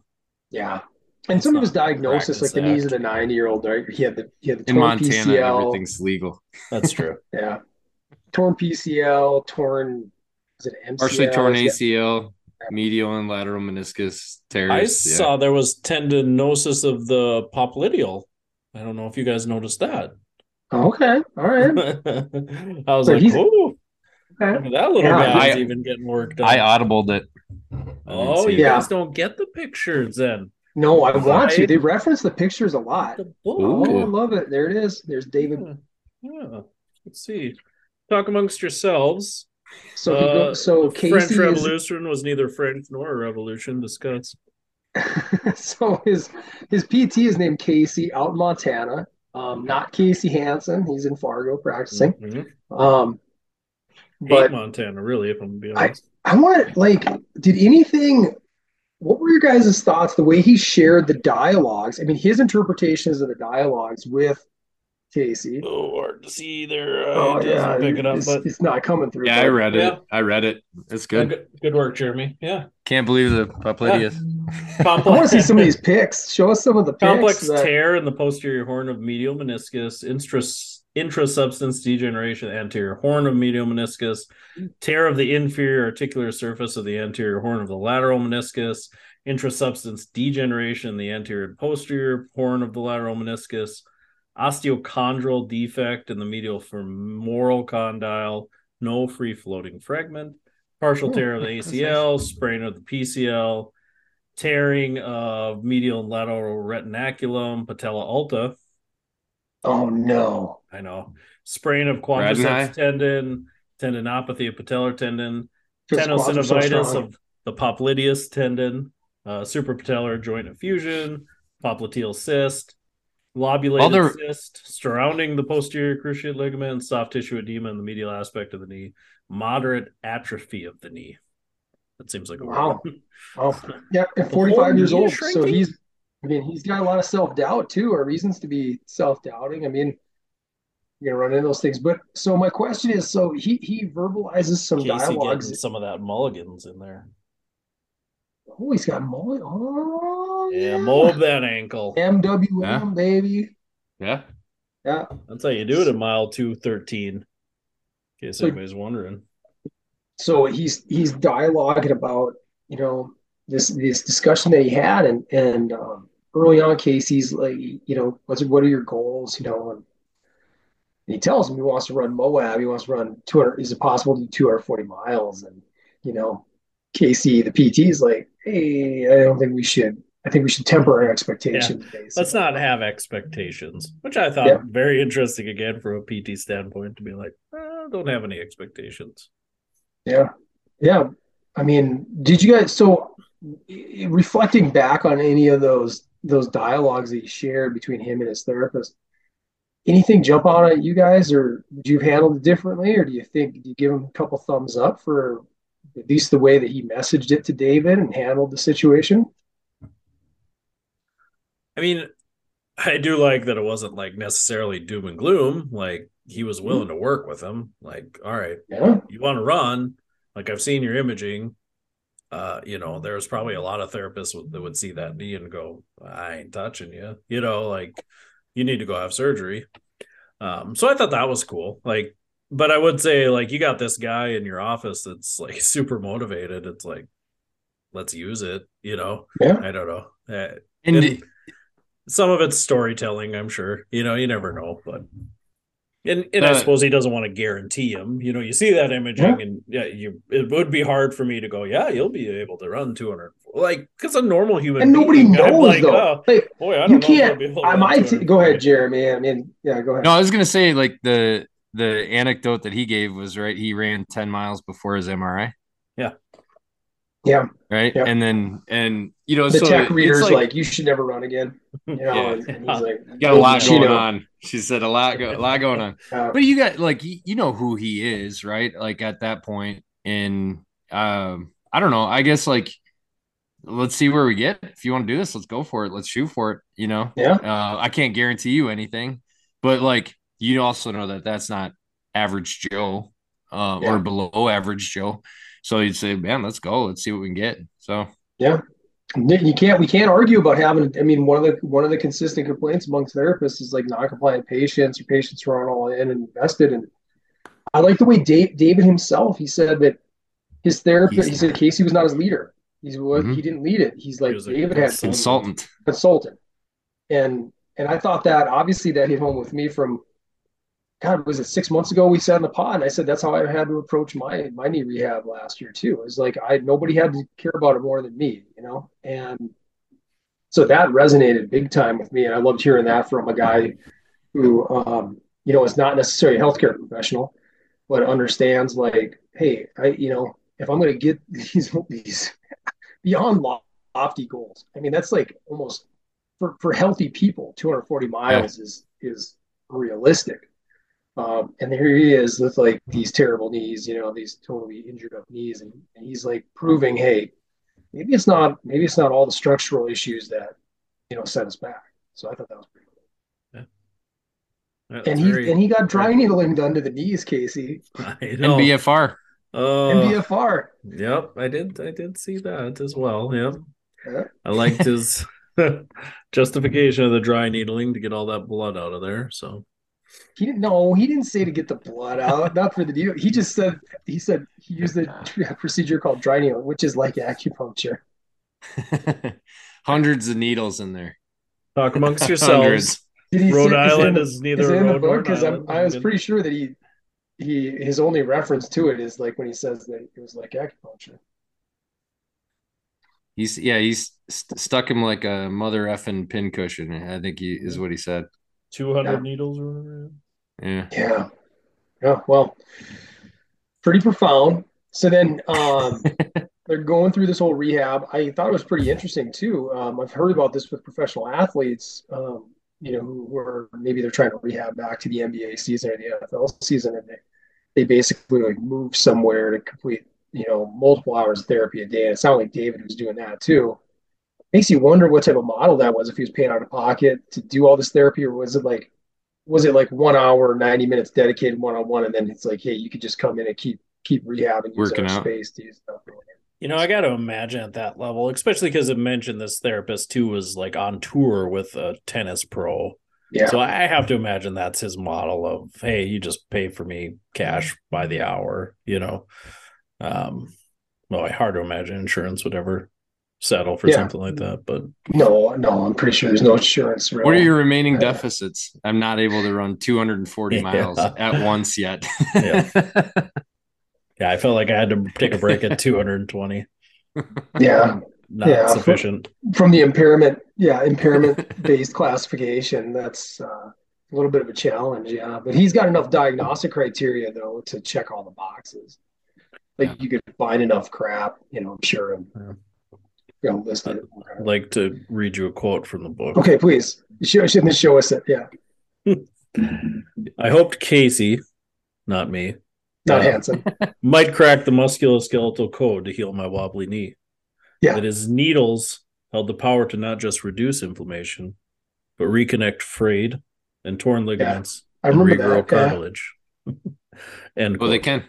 Yeah. And It's some of his diagnosis, like practice the knees of the nine year old, right? He had the he had the In torn Montana, PCL. everything's legal. That's true. [laughs] Yeah. Torn PCL, torn is it MCL? Partially torn He's ACL, medial and lateral meniscus tears. I yeah. saw there was tendinosis of the popliteal. I don't know if you guys noticed that. Oh, okay. All right. [laughs] I was So like, he's- oh, Okay. that little Yeah. guy's I- even getting worked on. I audibled it. Oh, you. Yeah. guys don't get the pictures then. No, I want to. They reference the pictures a lot. The Oh. I love it. There it is. There's David. Yeah. Yeah. Let's see. Talk amongst yourselves. So he go, Uh, so the French Casey is Revolution was neither French nor a revolution. Discuss. [laughs] so his his PT is named Casey out in Montana. Um, not Casey Hansen. He's in Fargo practicing. Mhm. Um, Hate but Montana, really, if I'm being I- I want like, did anything? What were your guys' thoughts? The way he shared the dialogues. I mean, his interpretations of the dialogues with Casey. Oh, hard to see there. Uh, Oh yeah, pick it up, it's, but it's not coming through. Yeah, I but- read Yeah. it. I read it. It's Yeah, good. good, good work, Jeremy. Yeah. Can't believe the popliteus. [laughs] I want to see some of these pics. Show us some of the pics. Complex that- tear in the posterior horn of medial meniscus, intras, intrasubstance degeneration, anterior horn of medial meniscus, tear of the inferior articular surface of the anterior horn of the lateral meniscus, intrasubstance degeneration the anterior and posterior horn of the lateral meniscus, osteochondral defect in the medial femoral condyle, no free floating fragment, partial Oh, tear of the ACL, sprain of the PCL, tearing of medial and lateral retinaculum, patella alta. Oh no. I know. Sprain of Red and quadriceps tendon, tendinopathy of patellar tendon, Because quads are so tenosynovitis of the popliteus tendon, uh, suprapatellar joint effusion, popliteal cyst, lobulated Other- cyst surrounding the posterior cruciate ligament, soft tissue edema in the medial aspect of the knee, moderate atrophy of the knee. That seems like a Wow. word. Oh, [laughs] yeah, at 45 years old. is So he's, I mean, he's got a lot of self doubt too, or reasons to be self doubting. I mean, you're gonna run into those things. But so my question is, so he he verbalizes some Casey dialogues. some of that mulligans in there. Oh, he's got mullet. Oh, Yeah, mold that ankle. MWM Yeah. baby. Yeah. Yeah. That's how you do it in mile two thirteen. In case So- anybody's wondering. so he's he's dialoguing about you know this this discussion that he had and and um, early on Casey's like you know what's what are your goals you know and he tells him he wants to run Moab he wants to run 200 is it possible to do 240 miles and you know Casey the PT is like hey I don't think we should I think we should temper our expectations Let's not have expectations, which I thought Yeah. very interesting again from a PT standpoint to be like, eh, don't have any expectations. Yeah. Yeah. I mean, did you guys so reflecting back on any of those those dialogues that you shared between him and his therapist, anything jump out at you guys or would you have handled it differently or do you think do you give him a couple thumbs up for at least the way that he messaged it to David and handled the situation? I mean, I do like that it wasn't like necessarily doom and gloom. Like he was willing to work with him. Like, all right, Yeah. you want to run? Like I've seen your imaging. Uh, you know, there's probably a lot of therapists that would see that knee and go, "I ain't touching you." You know, like you need to go have surgery. Um, so I thought that was cool. Like, but I would say like you got this guy in your office that's like [laughs] super motivated. It's like, let's use it. You know, Yeah. I don't know. Uh, And and some of it's storytelling, I'm sure. You know, you never know, but and and I Uh, suppose he doesn't want to guarantee him. You know, you see that imaging, Yeah. and yeah, you it would be hard for me to go, yeah, you'll be able to run 200, like because a normal human And nobody being, knows like, though. oh, Like boy, I don't you know if can't be able to I might 200. go ahead, Jeremy. I mean, yeah, go ahead. no, I was gonna say like the the anecdote that he gave was right. He ran ten miles before his MRI. Yeah. Yeah. Right. Yeah. And then and you know The so tech it's reader's like, you should never run again. [laughs] You know, Yeah. and, and he's like, got a lot going know. on. She said a lot, go, a lot going on. Uh, But you got like you you know who he is, right? Like at that point, and um, I don't know. I guess like let's see where we get. If you want to do this, let's go for it. Let's shoot for it. You know, Yeah. uh, I can't guarantee you anything, but like you also know that that's not average Joe uh, Yeah. or below average Joe. So you'd say, man, let's go. Let's see what we can get. So yeah, You can't we can't argue about having I mean one of the one of the consistent complaints amongst therapists is like non-compliant patients or patients who aren't all in and invested and I like the way Dave, David himself he said that his therapist He's he not. said Casey was not his leader. He's what Mhm. he didn't lead it. He's like was a David had consultant. consultant. consultant. And and I thought that obviously that hit home with me from God, was it six months ago we sat in the pod and I said that's how I had to approach my my knee rehab last year too. It was like I nobody had to care about it more than me, you know? And so that resonated big time with me. And I loved hearing that from a guy who um, you know, is not necessarily a healthcare professional, but understands like, hey, I you know, if I'm gonna get [laughs] these these beyond lofty goals, I mean that's like almost for, for healthy people, 240 miles is is realistic. Um, and here he is with like these terrible knees, you know, these totally injured up knees, and, and he's like proving, hey, maybe it's not maybe it's not all the structural issues that you know set us back. So I thought that was pretty cool. That's And he very- and he got dry needling done to the knees, Casey. [laughs] I know. NBFR. Oh, NBFR. Yep, I did. I did see that as well. Yep, Yeah. I liked [laughs] his [laughs] justification of the dry needling to get all that blood out of there. So He didn't know. He didn't say to get the blood out, not for the needle. He just said he said he used a [laughs] [laughs] procedure called dry needling, which is like acupuncture. [laughs] Hundreds of needles in there. talk amongst Hundreds. yourselves. Rhode say, Island is, is neither is a in the road nor book? Because island. I was pretty sure that he he his only reference to it is like when he says that it was like acupuncture. He's yeah, he's st- stuck him like a mother effing pincushion. I think he is what he said. Two hundred Yeah. needles or whatever. Yeah. Yeah. Yeah. Well, pretty profound. So then um, [laughs] they're going through this whole rehab. I thought it was pretty interesting too. Um, I've heard about this with professional athletes, um, you know, who were maybe they're trying to rehab back to the NBA season or the NFL season, and they, they basically like move somewhere to complete, you know, multiple hours of therapy a day. And it sounded like David was doing that too. Makes you wonder what type of model that was, if he was paying out of pocket to do all this therapy, or was it like was it like one hour, 90 minutes dedicated one on one, and then it's like, hey, you could just come in and keep keep rehabbing, use Working out. space to use stuff. You know, I got to imagine at that level, especially because it mentioned this therapist too was like on tour with a tennis pro. Yeah. So I have to imagine that's his model of, hey, you just pay for me cash by the hour, you know. Um, well, hard to imagine insurance would ever settle for Yeah. something like that, but no, no, I'm pretty sure there's no insurance. What are your remaining Yeah. deficits? I'm not able to run 240 [laughs] Yeah. miles at once yet. Yeah. [laughs] yeah, I felt like I had to take a break at [laughs] 220. Yeah. Not Yeah. sufficient. From the impairment, yeah, impairment based classification, that's uh, a little bit of a challenge. Yeah. But he's got enough diagnostic criteria, though, to check all the boxes. Like Yeah. you could find enough crap, you know, I'm sure. And, Yeah. you know, list. I'd like to read you a quote from the book. Okay, please. Show, show, show us it. Yeah. [laughs] I hoped Casey, not me, Not uh, Yeah. Hanson. [laughs] might crack the musculoskeletal code to heal my wobbly knee. Yeah. That his needles held the power to not just reduce inflammation, but reconnect frayed and torn ligaments I and remember regrow that. Yeah. cartilage. [laughs] and well, they can.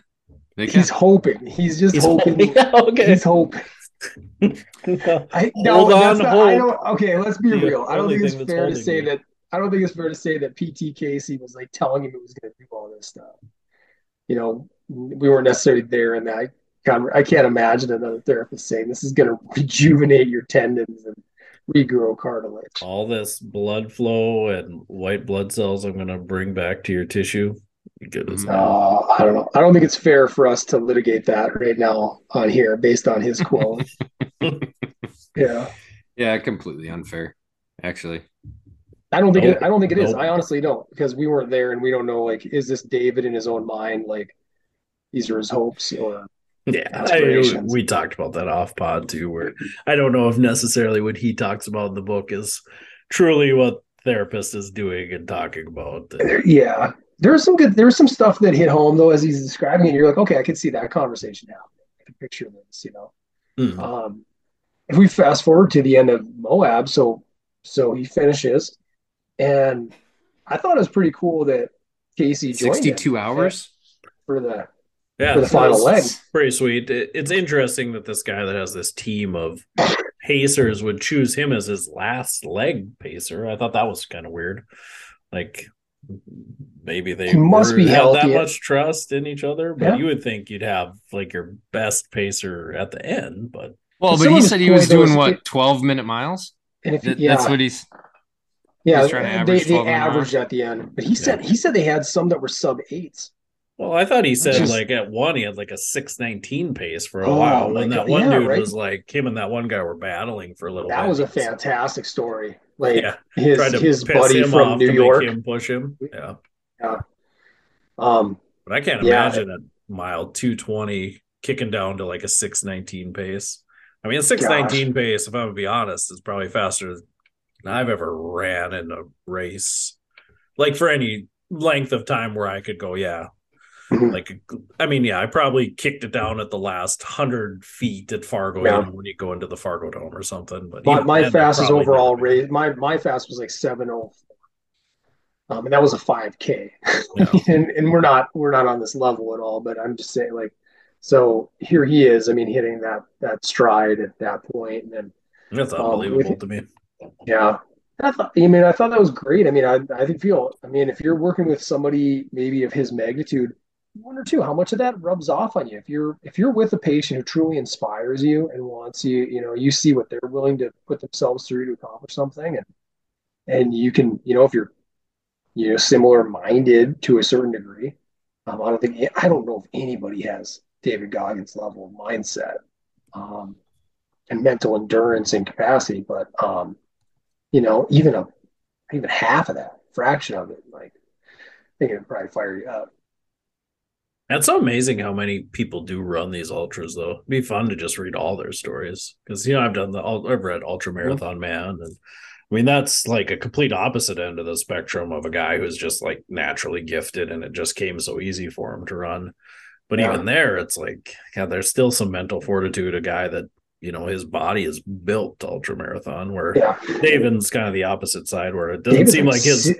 They can. He's hoping. He's just hoping. Yeah. okay. He's hoping. I, no, hold on, not, hope. I don't. Okay, let's be The real. I don't think it's fair to say that. I don't think it's fair to say that PT Casey was like telling him it was going to do all this stuff. You know, we weren't necessarily there in that. con- I can't imagine another therapist saying this is going to rejuvenate your tendons and regrow cartilage. All this blood flow and white blood cells I'm going to bring back to your tissue. Goodness. Mhm. Uh, I don't know. I don't think it's fair for us to litigate that right now on here based on his quote. [laughs] yeah. yeah, completely unfair, actually. I don't think Nope. it, I don't think it is. Nope. I honestly don't because we weren't there and we don't know like is this David in his own mind like these are his hopes or Yeah, I, we talked about that off pod too, where I don't know if necessarily what he talks about in the book is truly what therapist is doing and talking about. There- yeah. There's some good there's some stuff that hit home though as he's describing it. You're like, okay, I can see that conversation happening. I can picture this, you know. Hmm. Um if we fast forward to the end of Moab, so so he finishes, and I thought it was pretty cool that Casey joined 62 hours. for the Yeah, for the final it's- leg. it's Pretty sweet. It- It's interesting that this guy that has this team of pacers would choose him as his last leg pacer. I thought that was kind of weird. Like maybe they He must were- be had that much trust in each other, but Yeah. you would think you'd have like your best pacer at the end. But Well, But but he said he was doing is what it- 12 minute miles. And if Th- yeah, That's what he's. yeah, he's trying to they, average they 12 and averaged at the end. But he said he said they had some that were sub eights. well, I thought he said Just- like at one he had like a six nineteen pace for a Oh, while, my and that God. one Yeah, dude right. was like him and that one guy were battling for a little. That bit. was a fantastic story. Like Yeah, his to his buddy him from off New to York. make him push him. Yeah. Um, But I can't Yeah. imagine a mile 220 kicking down to like a 619 pace. I mean, a 619 pace, if I'm gonna be honest, is probably faster than I've ever ran in a race. Like for any length of time where I could go, yeah. Mhm. Like, I mean, yeah, I probably kicked it down at the last hundred feet at Fargo, Yeah. when you go into the Fargo Dome or something. But my, my then, fastest overall race, my my fast was like seven oh. Um, and that was a five k. Yeah. [laughs] and and we're not we're not on this level at all. But I'm just saying, like, so here he is. I mean, hitting that that stride at that point, and then That's Um, unbelievable with- to me. Yeah. I thought I mean I thought that was great. I mean I I feel I mean if you're working with somebody maybe of his magnitude, wonder too how much of that rubs off on you. If you're if you're with a patient who truly inspires you and wants you, you know, you see what they're willing to put themselves through to accomplish something and and you can, you know, if you're you know similar minded to a certain degree, um, I don't think I don't know if anybody has David Goggins level of mindset um, and mental endurance and capacity, but um, you know, even a even half of that fraction of it, like I think it would probably fire you up. So amazing how many people do run these ultras, though. It'd be fun to just read all their stories because you know I've done the I've read Ultra Marathon Man, and I mean that's like a complete opposite end of the spectrum of a guy who's just like naturally gifted, and it just came so easy for him to run. But Yeah. even there, it's like yeah, there's still some mental fortitude. A guy that you know his body is built to ultra marathon, where Yeah, David's kind of the opposite side, where it doesn't David's seem like his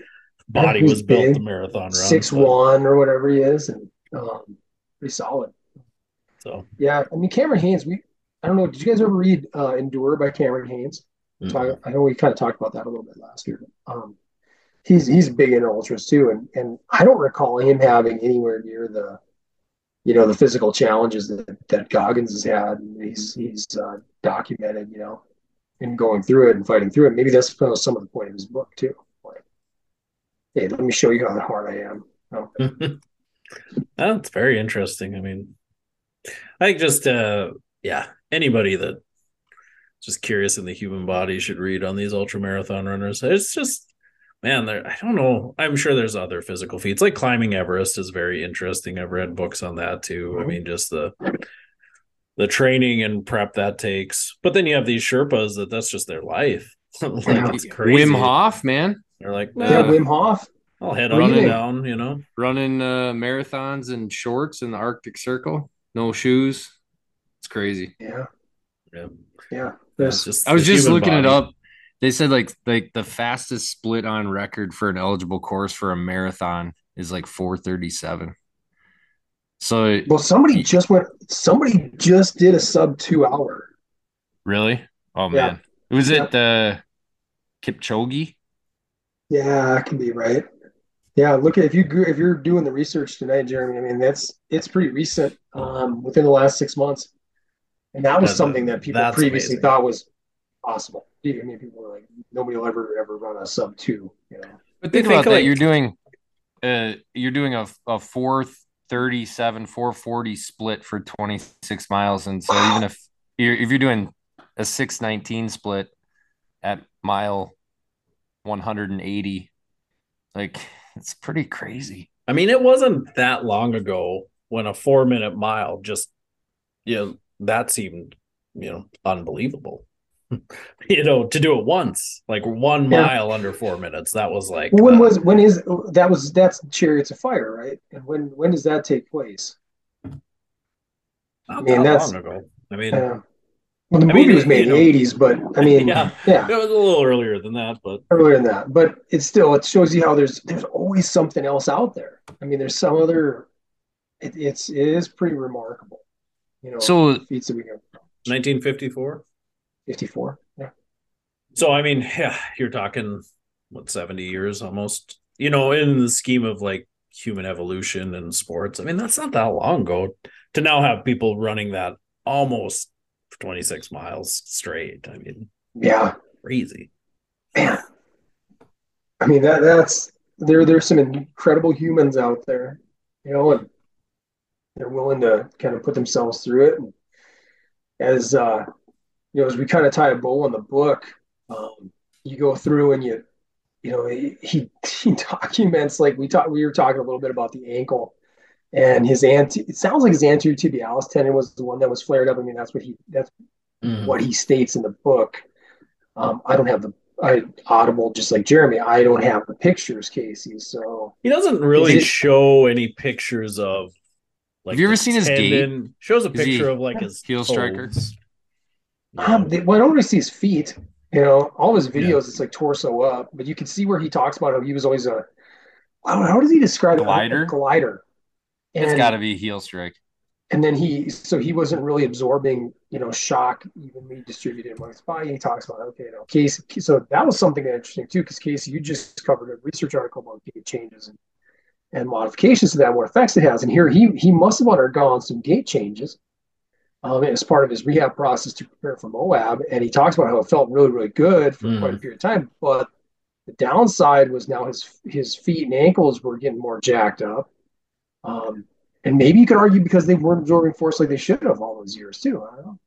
body was built big, to marathon run. six but- one or whatever he is, and um, pretty solid. So Yeah, I mean Cameron Hanes. We I don't know. Did you guys ever read uh, Endure by Cameron Hanes? Mm. Talk, I know we kind of talked about that a little bit last year. Um, he's he's big in ultras too, and and I don't recall him having anywhere near the, you know, the physical challenges that, that Goggins has had. And he's he's uh, documented, you know, in going through it and fighting through it. Maybe that's some of the point of his book too. Like, hey, let me show you how hard I am. Oh, [laughs] That's very interesting. I mean, I think just uh yeah, anybody that just curious in the human body should read on these ultra marathon runners. It's just man, there I don't know. I'm sure there's other physical feats. Like climbing Everest is very interesting. I've read books on that too. I mean, just the the training and prep that takes. But then you have these Sherpas that that's just their life. [laughs] like Yeah. it's crazy. Wim Hof, man, They're like, yeah, Wim Hof. I'll head What do up you and down, you know. running uh, marathons in shorts in the Arctic Circle, no shoes. It's crazy. Yeah, Yeah. yeah. There's just I was just looking it up. They said like like the fastest split on record for an eligible course for a marathon is like 437. So well, somebody just went. Somebody just did a sub two hour. really? Oh Yeah. man. Was Yeah. it uh Kipchoge? Yeah, I can be right. Yeah, look at if you if you're doing the research tonight, Jeremy. I mean, that's it's pretty recent, um, within the last six months, and that was That's- something that people previously amazing. thought was possible. I mean, people were like, nobody will ever ever run a sub two. You know, But They think think, about that. like- You're doing uh you're doing a a 437 440 split for 26 miles and so Wow. even if you're if you're doing a 619 split at mile 180 like it's pretty crazy. I mean, it wasn't that long ago when a four minute mile just, you know, that seemed, you know, unbelievable. [laughs] you know, to do it once, like one Yeah. mile under four minutes, that was like. when uh, was when is that was that's Chariots of Fire, right? And when when does that take place? not mean, that that's- long ago. I mean, Uh, Well, the I movie mean, was made in the '80s, but I mean, Yeah. yeah, It was a little earlier than that, but earlier than that. But it's still it shows you how there's there's always something else out there. I mean, there's some other. It, it's it is pretty remarkable. You know, So- feats that we got 1954. 54. Yeah, So I mean, [laughs] yeah, you're talking what 70 years almost. You know, in the scheme of like human evolution and sports, I mean, that's not that long ago to now have people running that almost 26 miles straight. I mean, yeah, crazy. man. I mean that that's there. There's some incredible humans out there, you know, and they're willing to kind of put themselves through it. And as uh, you know, as we kind of tie a bow on the book, um, you go through and you, you know, he he, [laughs] he documents like we talked. We were talking a little bit about the ankle and his anti. It sounds like his anterior tibialis tendon was the one that was flared up. I mean, that's what he that's what he states in the book. Um, I don't have the I audible just like Jeremy. I don't have the pictures, Casey. So He doesn't really it- show any pictures of like Have you ever seen his gait? tendon. Shows a picture of like his heel striker? toes. um, they, well, I don't really see his feet. You know, all his videos, it's like torso up, but you can see where he talks about how he was always a. I don't know, how does he describe it? Glider? A glider. It's And, got to be a heel strike. and then he, so he wasn't really absorbing, you know, shock evenly distributed among his body. He talks about, okay, you know, Casey. So that was something interesting too, because Casey, you just covered a research article about gait changes and, and modifications to that, what effects it has. And here he he must have undergone some gait changes um, as part of his rehab process to prepare for Moab. And he talks about how it felt really, really good for Mm. quite a period of time. But the downside was now his his feet and ankles were getting more jacked up. Um, and maybe you could argue because they weren't absorbing force like they should have all those years too. I don't know.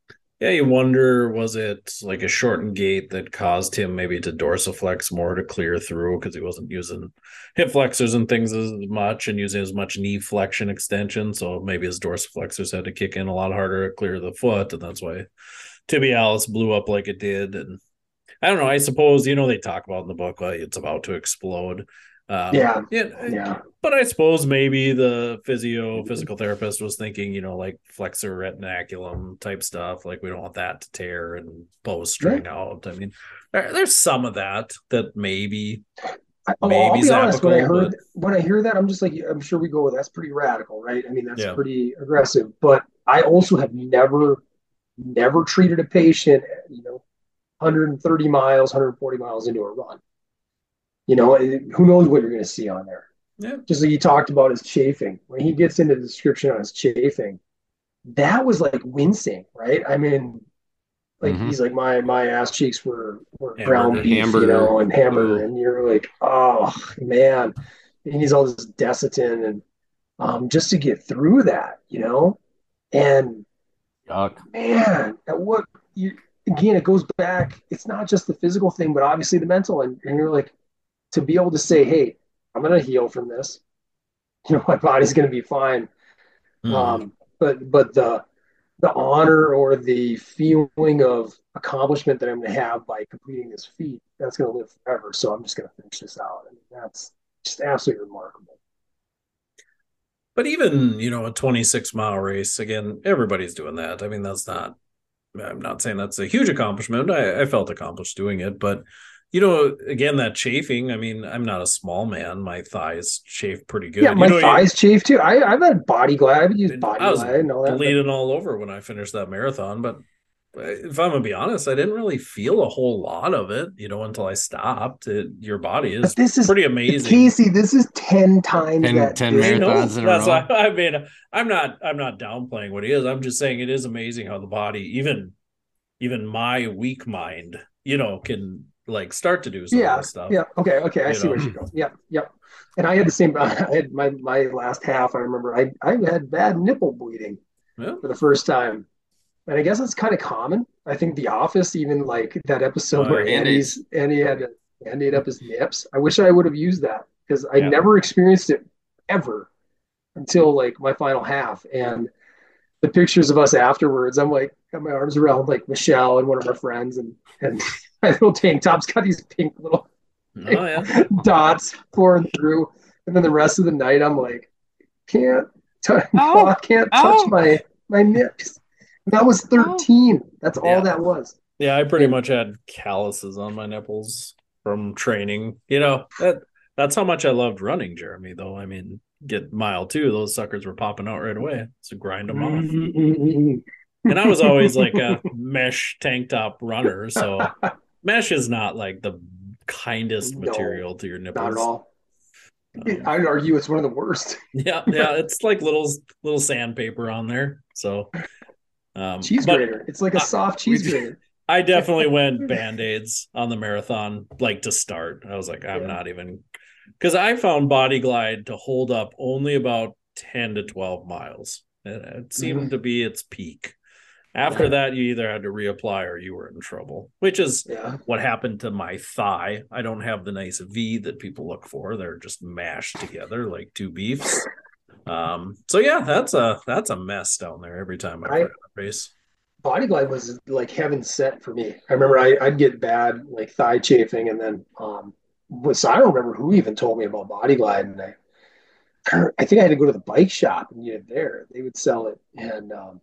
Yeah, you wonder was it like a shortened gait that caused him maybe to dorsiflex more to clear through because he wasn't using hip flexors and things as much and using as much knee flexion extension. So maybe his dorsiflexors had to kick in a lot harder to clear the foot, and that's why tibialis blew up like it did. And I don't know. I suppose you know they talk about in the book like it's about to explode. Um, Yeah. yeah, Yeah. But I suppose maybe the physio physical therapist was thinking, you know, like flexor retinaculum type stuff. Like we don't want that to tear and post string out. I mean, there, there's some of that that maybe I, oh, Maybe I'll be honest. When I heard when I hear that, I'm just like, I'm sure we go. That's pretty radical, right? I mean, that's Yeah. pretty aggressive. But I also have never, never treated a patient, you know, 130 miles, 140 miles into a run. You know, who knows what you're going to see on there? Yeah. Just like you talked about his chafing. When he gets into the description on his chafing, that was like wincing, right? I mean, like Mhm. he's like my my ass cheeks were were Hamburger. ground beef, Hamburger. you know, and hamburger, Ooh. and you're like, oh man, he needs all this Desitin and um just to get through that, you know, and Yuck. man, at what you again, it goes back. It's not just the physical thing, but obviously the mental, and, and you're like to be able to say, hey, I'm gonna heal from this. [laughs] You know, my body's gonna be fine. hmm, Um, but but the the honor or the feeling of accomplishment that I'm going to have by completing this feat, that's going to live forever. So I'm just going to finish this out. I mean, that's just absolutely remarkable. but even you know a 26 mile race again, everybody's doing that. I mean, that's not. I'm not saying that's a huge accomplishment. I, I felt accomplished doing it, but you know, again, that chafing. I mean, I'm not a small man. My thighs chafe pretty good. Yeah, my you know, you- thighs chafe too. I, I've had body glide. I've used Dude, body I was glide and all that. but- bleeding all over when I finished that marathon. But if I'm gonna be honest, I didn't really feel a whole lot of it, you know, until I stopped. It, your body is But this is pretty amazing. Casey. This is ten times 10 that. 10 big. I know. marathons in a That's row. why I mean, I'm not, I'm not downplaying what he is. I'm just saying it is amazing how the body, even, even my weak mind, you know, can like start to do some yeah, stuff. yeah. Okay, okay. I You see where know. you're going. Yeah, yeah. And I had the same. [laughs] I had my my last half. I remember I I had bad nipple bleeding. Yeah. for the first time. And I guess it's kind of common. I think The Office, even like that episode Oh, where. Andy's Andy had to band-aid up his nips. I wish I would have used that because I Yeah. never experienced it ever until like my final half. And the pictures of us afterwards, I'm like got my arms around like Michelle and one of our friends, and and [laughs] [laughs] my little tank top's got these pink little Oh yeah. [laughs] dots pouring through. And then the rest of the night, I'm like, can't touch, [laughs] Ow. can't touch my my nips. That was 13. That's all Yeah. that was. Yeah, I pretty much had calluses on my nipples from training. You know, that that's how much I loved running, Jeremy, though. I mean, get mile two, those suckers were popping out right away. So grind them off. Mm-hmm. And I was always like a mesh tank top runner. So mesh is not like the kindest No, material to your nipples. Not at all. Um, [laughs] I'd argue it's one of the worst. [laughs] yeah, yeah, it's like little little sandpaper on there. So um Cheese grater. It's like a soft cheese grater. [laughs] I definitely went band-aids on the marathon, like to start. I was like, I'm Yeah. not even because I found Body Glide to hold up only about 10 to 12 miles. It, it seemed to be its peak. After that, you either had to reapply or you were in trouble, which is Yeah. what happened to my thigh. I don't have the nice V that people look for. They're just mashed together like two beefs. Um, so yeah, that's a that's a mess down there every time I I- race. Body Glide was like heaven sent for me. I remember I, I'd get bad like thigh chafing, and then um, was I don't remember who even told me about Body Glide, and I [clears throat] I think I had to go to the bike shop and get it there. They would sell it, and um,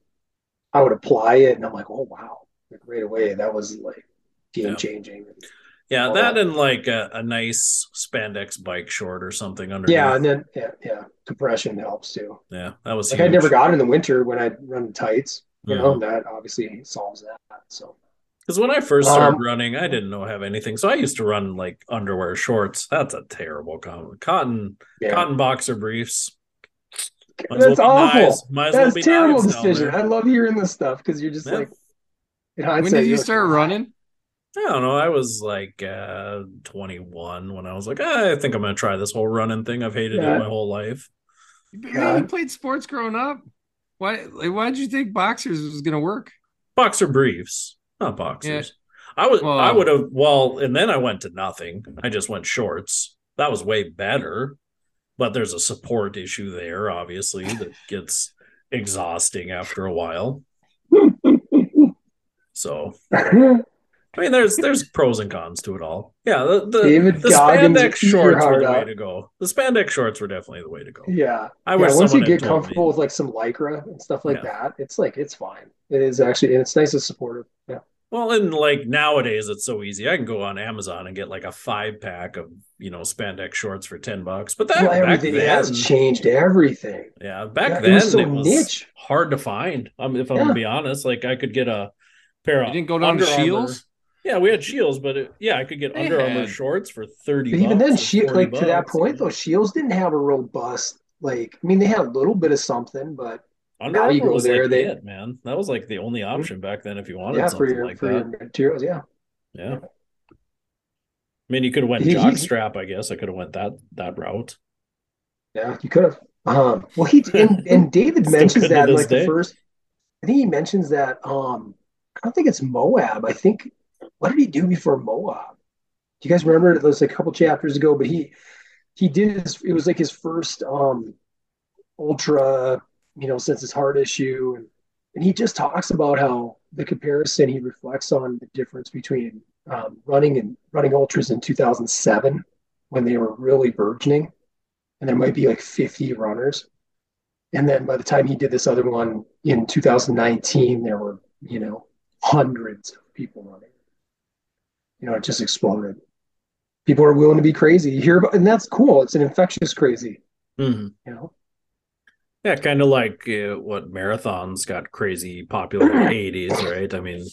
I would apply it, and I'm like, oh wow, like right away that was like game Yeah. changing. Yeah, that that. and like a, a nice spandex bike short or something underneath. Yeah, and then yeah, yeah, compression helps too. yeah, that was Like I never got in the winter when I run tights. You know, that obviously solves that. So Because when I first started Um, running, I didn't know have anything, so I used to run like underwear shorts. That's a terrible. Cotton yeah, cotton boxer briefs. Might that's well awful. knives. Might as well That's terrible knives down decision. there. I love hearing this stuff because you're just Yeah. like, in When did you you're like, start running? I don't know. I was like uh, 21 when I was like, "Ah, I think I'm gonna try this whole running thing. I've hated Yeah. it my whole life. Man, you played sports growing up. Why? Like, why did you think boxers was gonna work? Boxer briefs, not boxers. I was Well- I would have well, and then I went to nothing. I just went shorts. That was way better. But there's a support issue there, obviously, that [laughs] gets exhausting after a while. So I mean, there's there's pros and cons to it all. Yeah, the the, David the Goggins, spandex shorts were the way to go. The spandex shorts were definitely the way to go. yeah. I yeah, wish once you get told me. comfortable with like some lycra and stuff like Yeah. that, it's like it's fine. It is actually, and it's nice and supportive. Yeah, Well, and like nowadays, it's so easy. I can go on Amazon and get like a five pack of you know spandex shorts for ten bucks. But that well, back everything then, has changed everything. yeah, back Yeah, it then was so it was niche. hard to find. Um, if I'm Yeah. gonna be honest, like I could get a pair of You didn't go down Under to Armour- Shields. Yeah, we had Shields, but it, yeah, I could get They Under Armour shorts for thirty. But even then, or Shield, 40 like to that point though, Shields didn't have a robust. Like, I mean, they had a little bit of something, but Under Now you Armour go was there, like they- it, man. That was like the only option back then if you wanted yeah, for something your like for that. your materials, yeah. Yeah. I mean, you could have went jockstrap. I guess I could have went that that route. Yeah, you could have. Um, well, he and, [laughs] and David mentions that in like the first. I think he mentions that. Um, I don't think it's Moab. I think what did he do before Moab? Do you guys remember? It was a couple chapters ago, but he he did his. It was like his first um ultra, you know, since his heart issue, and and he just talks about how the comparison he reflects on the difference between um, running and running ultras in 2007 when they were really burgeoning and there might be like 50 runners. And then by the time he did this other one in 2019, there were, you know, hundreds of people running. You know, it just exploded. People are willing to be crazy. You hear about, and that's cool. It's an infectious crazy, Mhm. you know? Yeah, kind of like uh, what marathons got crazy popular in the [clears throat] 80s, right? I mean,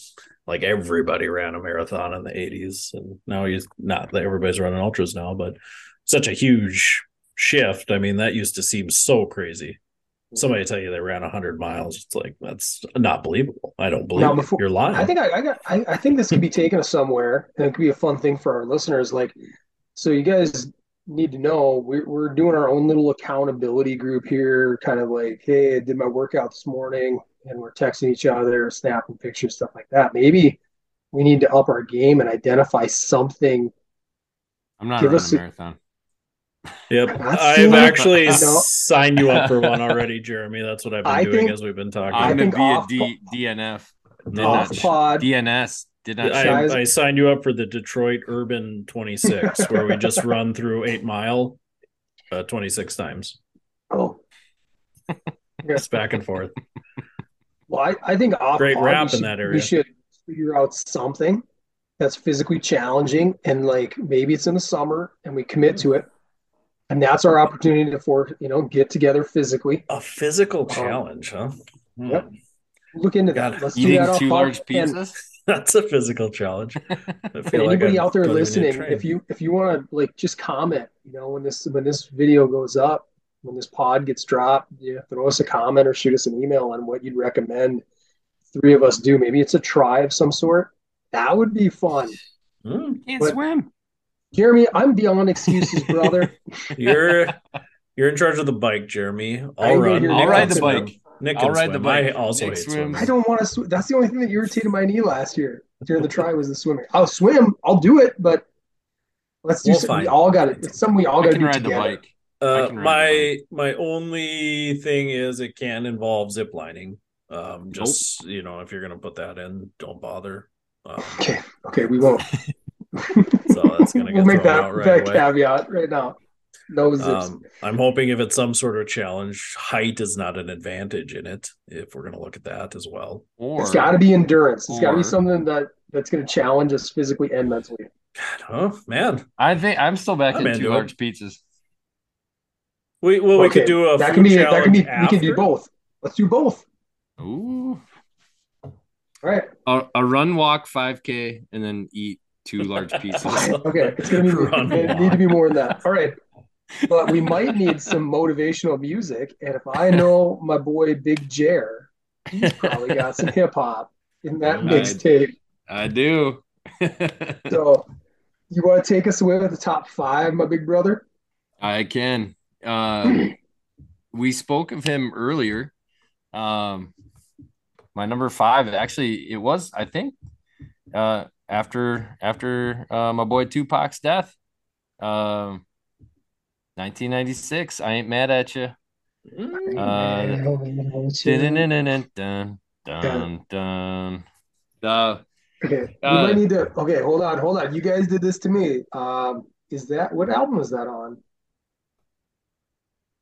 like everybody ran a marathon in the 80s, and now he's not that everybody's running ultras now, but such a huge shift. I mean, that used to seem so crazy. Somebody tell you they ran 100 miles, it's like that's not believable. I don't believe Now, before- you're lying. I think I, I got. I, I think this could be taken somewhere, and it could be a fun thing for our listeners. Like, so you guys need to know we're we're doing our own little accountability group here. Kind of like, hey, I did my workout this morning, and we're texting each other, snapping pictures, stuff like that. Maybe we need to up our game and identify something. I'm not Give running us a a- marathon. Yep. [laughs] I've actually No. signed you up for one [laughs] already, Jeremy. That's what I've been I doing think- as we've been talking. I I'm gonna off- be a D, DNF. Off pod. DNS did not. I, I signed you up for the Detroit Urban 26, where we just [laughs] run through eight mile uh, 26 times. Oh, [laughs] It's back and forth. Well, I, I think off Great pod, rap we in should, that We area. should figure out something that's physically challenging, and like maybe it's in the summer, and we commit to it, and that's our opportunity to for you know get together physically. A physical challenge, huh? Hmm. Yep. Look into Got that. Let's do Eating that two pod. large And- pizzas. That's a physical challenge. I [laughs] feel like anybody I out there don't even need to listening, if you if you want to like just comment, you know, when this when this video goes up, when this pod gets dropped, you throw us a comment or shoot us an email on what you'd recommend three of us do. Maybe it's a try of some sort. That would be fun. Hmm. Can't But- swim. Jeremy, I'm beyond excuses, brother. [laughs] You're you're in charge of the bike, Jeremy. I I'll ain't gonna run. I'll ride the swim. bike. Nick I'll can ride the bike. I also Nick hate swims. swimming. I don't want to swim. That's the only thing that irritated my knee last year during the try was the swimming. I'll swim. I'll do it, but let's do We'll something. We all got it. It's something we all got to do ride the together. bike. Uh, can ride my my only thing is it can involve zip lining. Um, just you know, if you're gonna put that in, don't bother. Um, Okay. Okay. We won't. [laughs] so that's gonna [laughs] get we'll make thrown that, out right that away. caveat right now. No zips. Um, I'm hoping if it's some sort of challenge, height is not an advantage in it. If we're gonna look at that as well. Or it's got to be endurance. It's got to be something that that's going to challenge us physically and mentally. God, oh man, I think I'm still back I'm in into two it. large pizzas. we well we Okay, could do a that food can be that can be challenge we can do both. Let's do both. Ooh. All right. A, a run, walk, 5K, and then eat two large [laughs] pieces. Okay. It's going to be [laughs] Run it need to be more than that. All right. But we might need some motivational music, and if I know my boy Big Jer, he's probably got some hip hop in that mixtape. I do. [laughs] So, you want to take us away with the top five, my big brother? I can. Uh, [clears throat] we spoke of him earlier. Um, my number five, actually, it was, I think, uh, after after uh, my boy Tupac's death, um, 1996. I ain't mad at you. Uh, dun, dun, dun, dun. The Okay, we Uh, might need to. Okay, hold on, hold on. You guys did this to me. Um, is that what album is that on? Is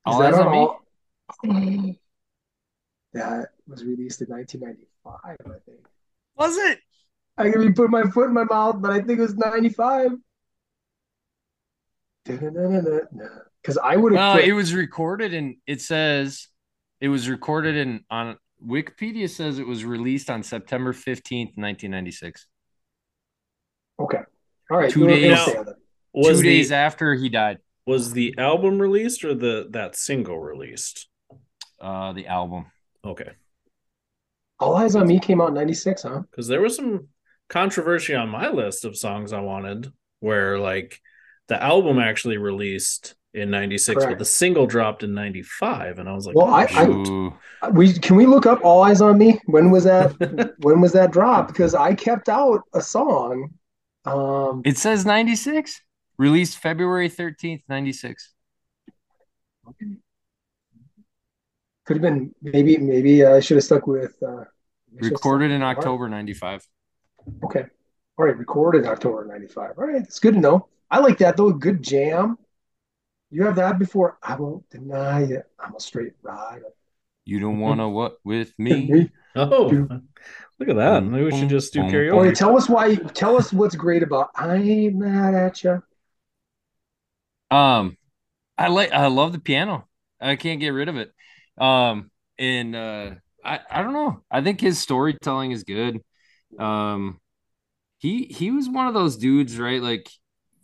All that Eyes on on Me? [clears throat] That was released in 1995, I think. was it? I could be putting my foot in my mouth, but I think it was 95. Because I would have No, put, it was recorded and it says it was recorded in on Wikipedia says it was released on September 15th, 1996. okay. All right, two you days- okay, then. Was Two the days after he died. was the album released or the that single released? Uh the album. Okay, All Eyes on Me came out in 96, huh? because there was some controversy on my list of songs I wanted, where like the album actually released in '96, but the single dropped in '95, and I was like, Well, oh, I- I- shoot. Ooh. We can we look up All Eyes on Me? When was that? [laughs] when was that drop Because I kept out a song. Um, It says 96. Released February 13th, 96. could have been maybe maybe I should have stuck with. Uh, I should have Recorded in October 95. Okay, all right, recorded October '95. All right, it's good to know. I like that though. Good jam. You have that before. I won't deny it. I'm a straight rider. You don't wanna [laughs] what with me? [laughs] Me. oh, look at that. Maybe we should just do Boom, Okay, tell us why. Tell us what's great about I ain't mad at you. Um, I like I love the piano. I can't get rid of it. Um, and uh, I I don't know. I think his storytelling is good. Um, he he was one of those dudes, right? Like,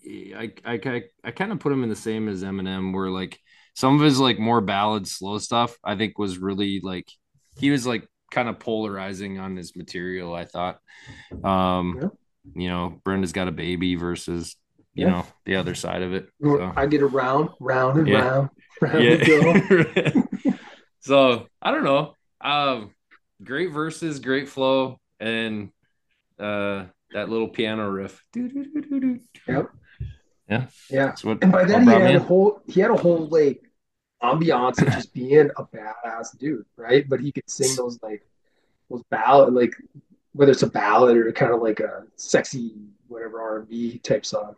I I I, I kind of put him in the same as Eminem, where like some of his like more ballad, slow stuff, I think was really like he was like kind of polarizing on his material. I thought, um, Yeah. you know, Brenda's got a baby versus you Yeah. know the other side of it. So. I get around, round and Yeah. round, [laughs] round. Yeah. [laughs] so I don't know. Um, great verses, great flow, and uh, that little piano riff. Yep. Yeah, Yeah. that's what. And by then he had a whole he had a whole like ambiance of just being a badass dude, right? But he could sing those like those ballad like whether it's a ballad or kind of like a sexy whatever R and B type song.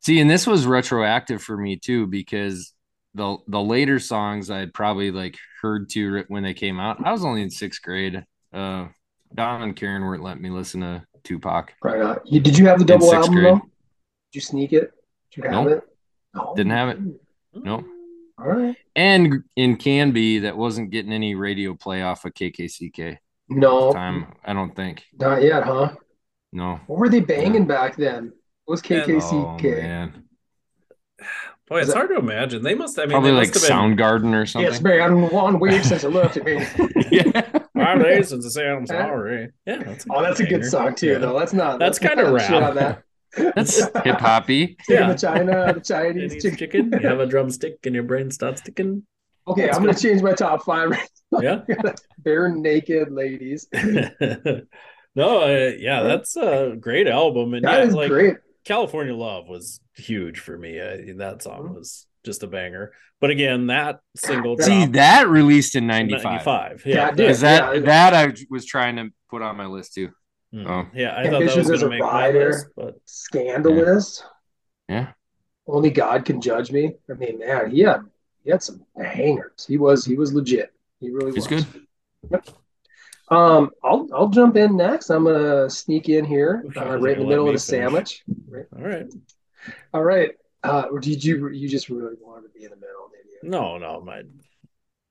See, and this was retroactive for me too because the the later songs I'd probably like heard to when they came out. I was only in sixth grade, Uh, Don and Karen weren't letting me listen to Tupac. Right on. Did you have the double album grade. though? Did you sneak it? Did you have Nope. it? No. Didn't have it. Oh. Nope. All right. And in Canby, that wasn't getting any radio play off of KKCK No, time. I don't think. not yet, huh? No. What were they banging back then? What was Oh KKCK? man, Boy, it's that- hard to imagine. They must. I mean, probably they like must have been, Soundgarden or something. yes, something. man. One week since I looked at me. yeah. Five days since I say I'm sorry. [laughs] Yeah, that's Oh, that's a good song too, Yeah. though. That's not. That's not kinda shit rap. on that. That's hip hoppy. Taking [laughs] Yeah. the China, the [laughs] Chinese Chinese chicken. chicken. You have a drumstick and your brain starts ticking. Okay, That's I'm gonna change my top five. Yeah. [laughs] Barenaked Ladies. no, uh, yeah, that's a great album, and That yeah, is like great. California Love was huge for me. I, that song was just a banger. But again, that single God, See, dropped that released in in 95. 95. Yeah, Yeah, it did. That Yeah. that I was trying to put on my list too. Mm. Oh. yeah, I thought that Ambitions was as a going to make rider. list, but Scandalous. Yeah. Only God can judge me. I mean, man, he had he had some hangers. He was he was legit. He really He's was. good. Um, I'll I'll jump in next. I'm gonna sneak in here, uh, right in the middle of the me finish. sandwich. all right. All right. Uh, did you you just really wanted to be in the middle, did you? No, no, my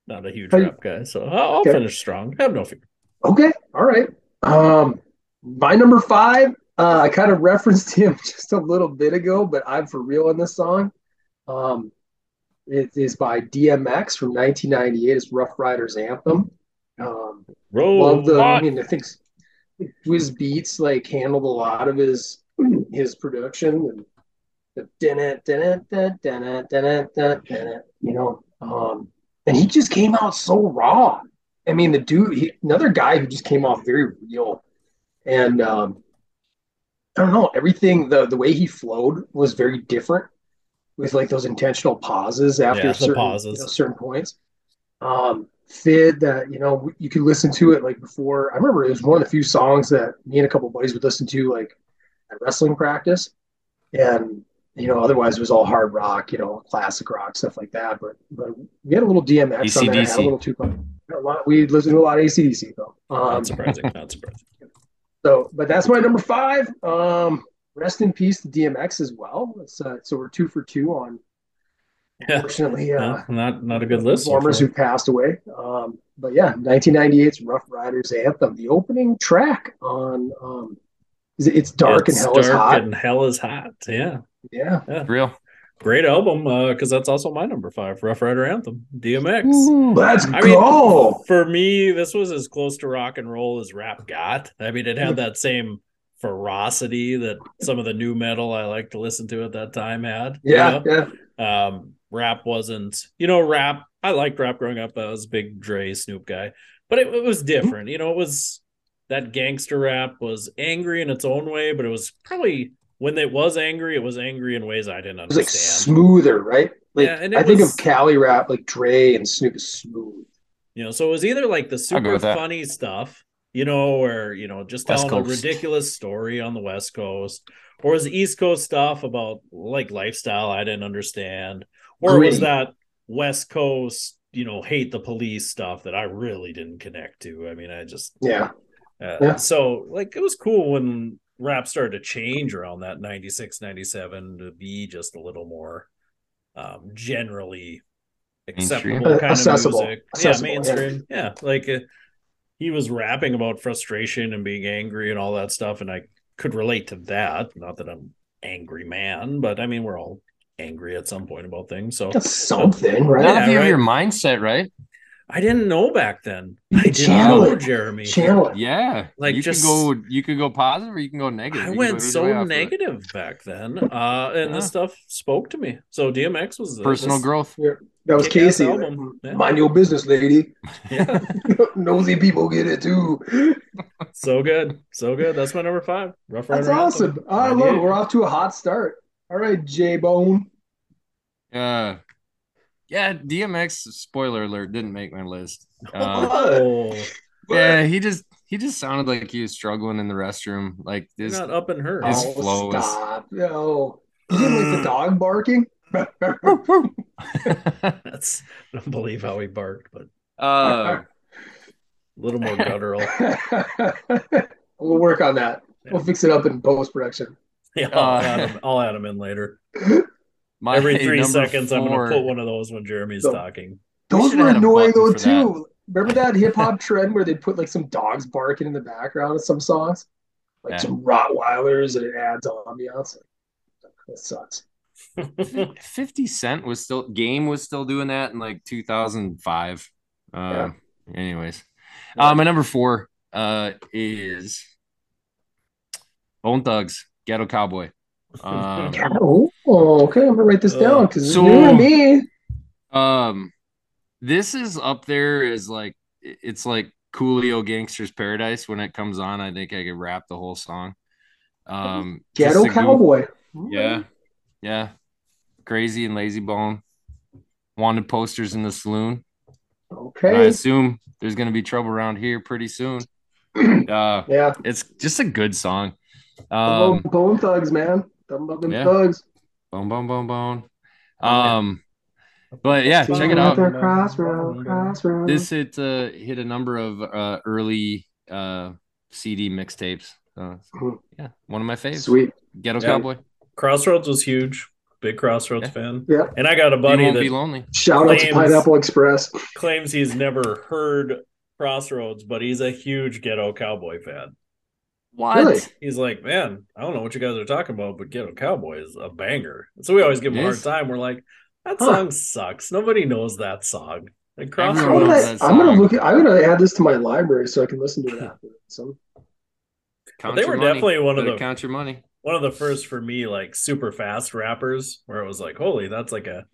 not a huge Hey. rap guy, so I'll, I'll Okay. finish strong. Have no fear. Okay. All right. Um, my number five. Uh, I kind of referenced him just a little bit ago, but I'm for real on this song. Um, it is by DMX from 1998. It's Rough Riders Anthem. Um, Roll love the. I mean, I think Swizz Beatz like handled a lot of his his production and the you know. Um, and he just came out so raw. I mean, the dude, he, another guy who just came off very real, and um, I don't know, everything the the way he flowed was very different, with like those intentional pauses after Yeah, certain pauses. you know, certain points. Um, Fid that you know you could listen to it like before. I remember it was one of the few songs that me and a couple of buddies would listen to like at wrestling practice, and you know otherwise it was all hard rock, you know, classic rock stuff like that. But but we had a little DMX on there, a little Tupac. A lot, we listened to a lot of ACDC though. Um, Not surprising. Not surprising. So, but that's my number five. Um, rest in peace to DMX as well. It's, uh, so we're two for two on, [laughs] Yeah. unfortunately, uh, No, not not a good list. so performers who passed away. Um, but yeah, 1998's Rough Riders Anthem, the opening track on. Um, is it- it's dark It's and hell is hot. and hell is hot. Yeah, yeah, Real. Great album. Because that's also my number five, Rough Rider Anthem, DMX. let's I mean, go. For me, this was as close to rock and roll as rap got. I mean, it had that same ferocity that some of the nu metal I like to listen to at that time had. you yeah, know? yeah, Um, rap wasn't, you know, rap. I liked rap growing up. I was a big Dre, Snoop guy, but it, it was different. You know, it was that gangster rap was angry in its own way, but it was probably when it was angry, it was angry in ways I didn't it was like understand. smoother, right? Like Yeah, and it I think of Cali rap, like Dre and Snoop is smooth. You know, so it was either like the super with that. funny stuff, you know, or you know, just West telling a ridiculous story on the West Coast, or was the East Coast stuff about like lifestyle I didn't understand, or was that West Coast, you know, hate the police stuff that I really didn't connect to. I mean, I just Yeah, uh, Yeah. so like it was cool when rap started to change around that 96 97 to be just a little more um generally Mainstream. acceptable kind Accessible. of music Accessible, yeah mainstream yeah, like uh, he was rapping about frustration and being angry and all that stuff and i could relate to that not that i'm angry man but i mean we're all angry at some point about things so that's something, right? Not Yeah, if you have right. your mindset right. I didn't know back then i didn't Channel know it. jeremy Channel it. Yeah. Like, you just- can go you can go positive or you can go negative. I You went so off of it. negative back then, uh, and Yeah. this stuff spoke to me. So DMX was the, Personal this- growth. That was Casey. album. like, Yeah. Mind your business, lady. [laughs] Yeah, [laughs] Nosy people get it too. so good, so good. That's my number five. Rough That's Rider awesome. Anthem. I love it. We're off to a hot start. All right, J Bone. Uh yeah, DMX spoiler alert didn't make my list. [laughs] Uh, Oh, yeah, he just he just sounded like he was struggling in the restroom. Like you're this not up in her. His oh, flow is- stop. No. You didn't like the dog barking? [laughs] That's I don't believe how he barked, but uh a little more guttural. [laughs] we'll work on that. We'll fix it up in post production. Yeah, I'll, Uh, add him, I'll add him in later. My Every [laughs] three number seconds, I'm going to put one of those when Jeremy's So- talking. Those should've were annoying though for too. Remember that [laughs] hip hop trend where they'd put like some dogs barking in the background of some songs, like Yeah. some Rottweilers, and it adds ambiance. That sucks. 50 Cent was still game was still doing that in like 2005. Uh Yeah. anyways. Uh my number 4 uh is Bone Thugs, Ghetto Cowboy. Um [laughs] Oh, okay. I'm gonna write this down because it's So- new to me. um this is up there as like it's like Coolio Gangster's Paradise when it comes on. I think I could rap the whole song. Um Ghetto a goof- Cowboy. Yeah. Yeah. Crazy and lazy bone. Wanted posters in the saloon. Okay, I assume there's gonna be trouble around here pretty soon. [clears throat] Uh Yeah. it's just a good song. Um bone thugs, man. Them about them yeah. thugs. bone bone bone bone. Um but yeah, check it out. the crossroad, crossroad. This hit uh hit a number of uh early uh CD mixtapes. Uh, yeah, one of my faves. Sweet. Ghetto Yeah. Cowboy. Crossroads was huge. Big Crossroads Yeah. fan. Yeah. And I got a buddy that be lonely. Shout out to Pineapple Express. claims he's never heard Crossroads, but he's a huge Ghetto Cowboy fan. What? Really? He's like, man, I don't know what you guys are talking about, but Ghetto Cowboy is a banger. So we always give him a hard time. We're like, that Huh. song sucks. Nobody knows that song. And Everyone I'm gonna, that I'm gonna look at, I'm gonna add this to my library so I can listen to it after. [laughs] So Count they were money. definitely one of the count your money. one of the first for me, like super fast rappers, where it was like, holy, that's like a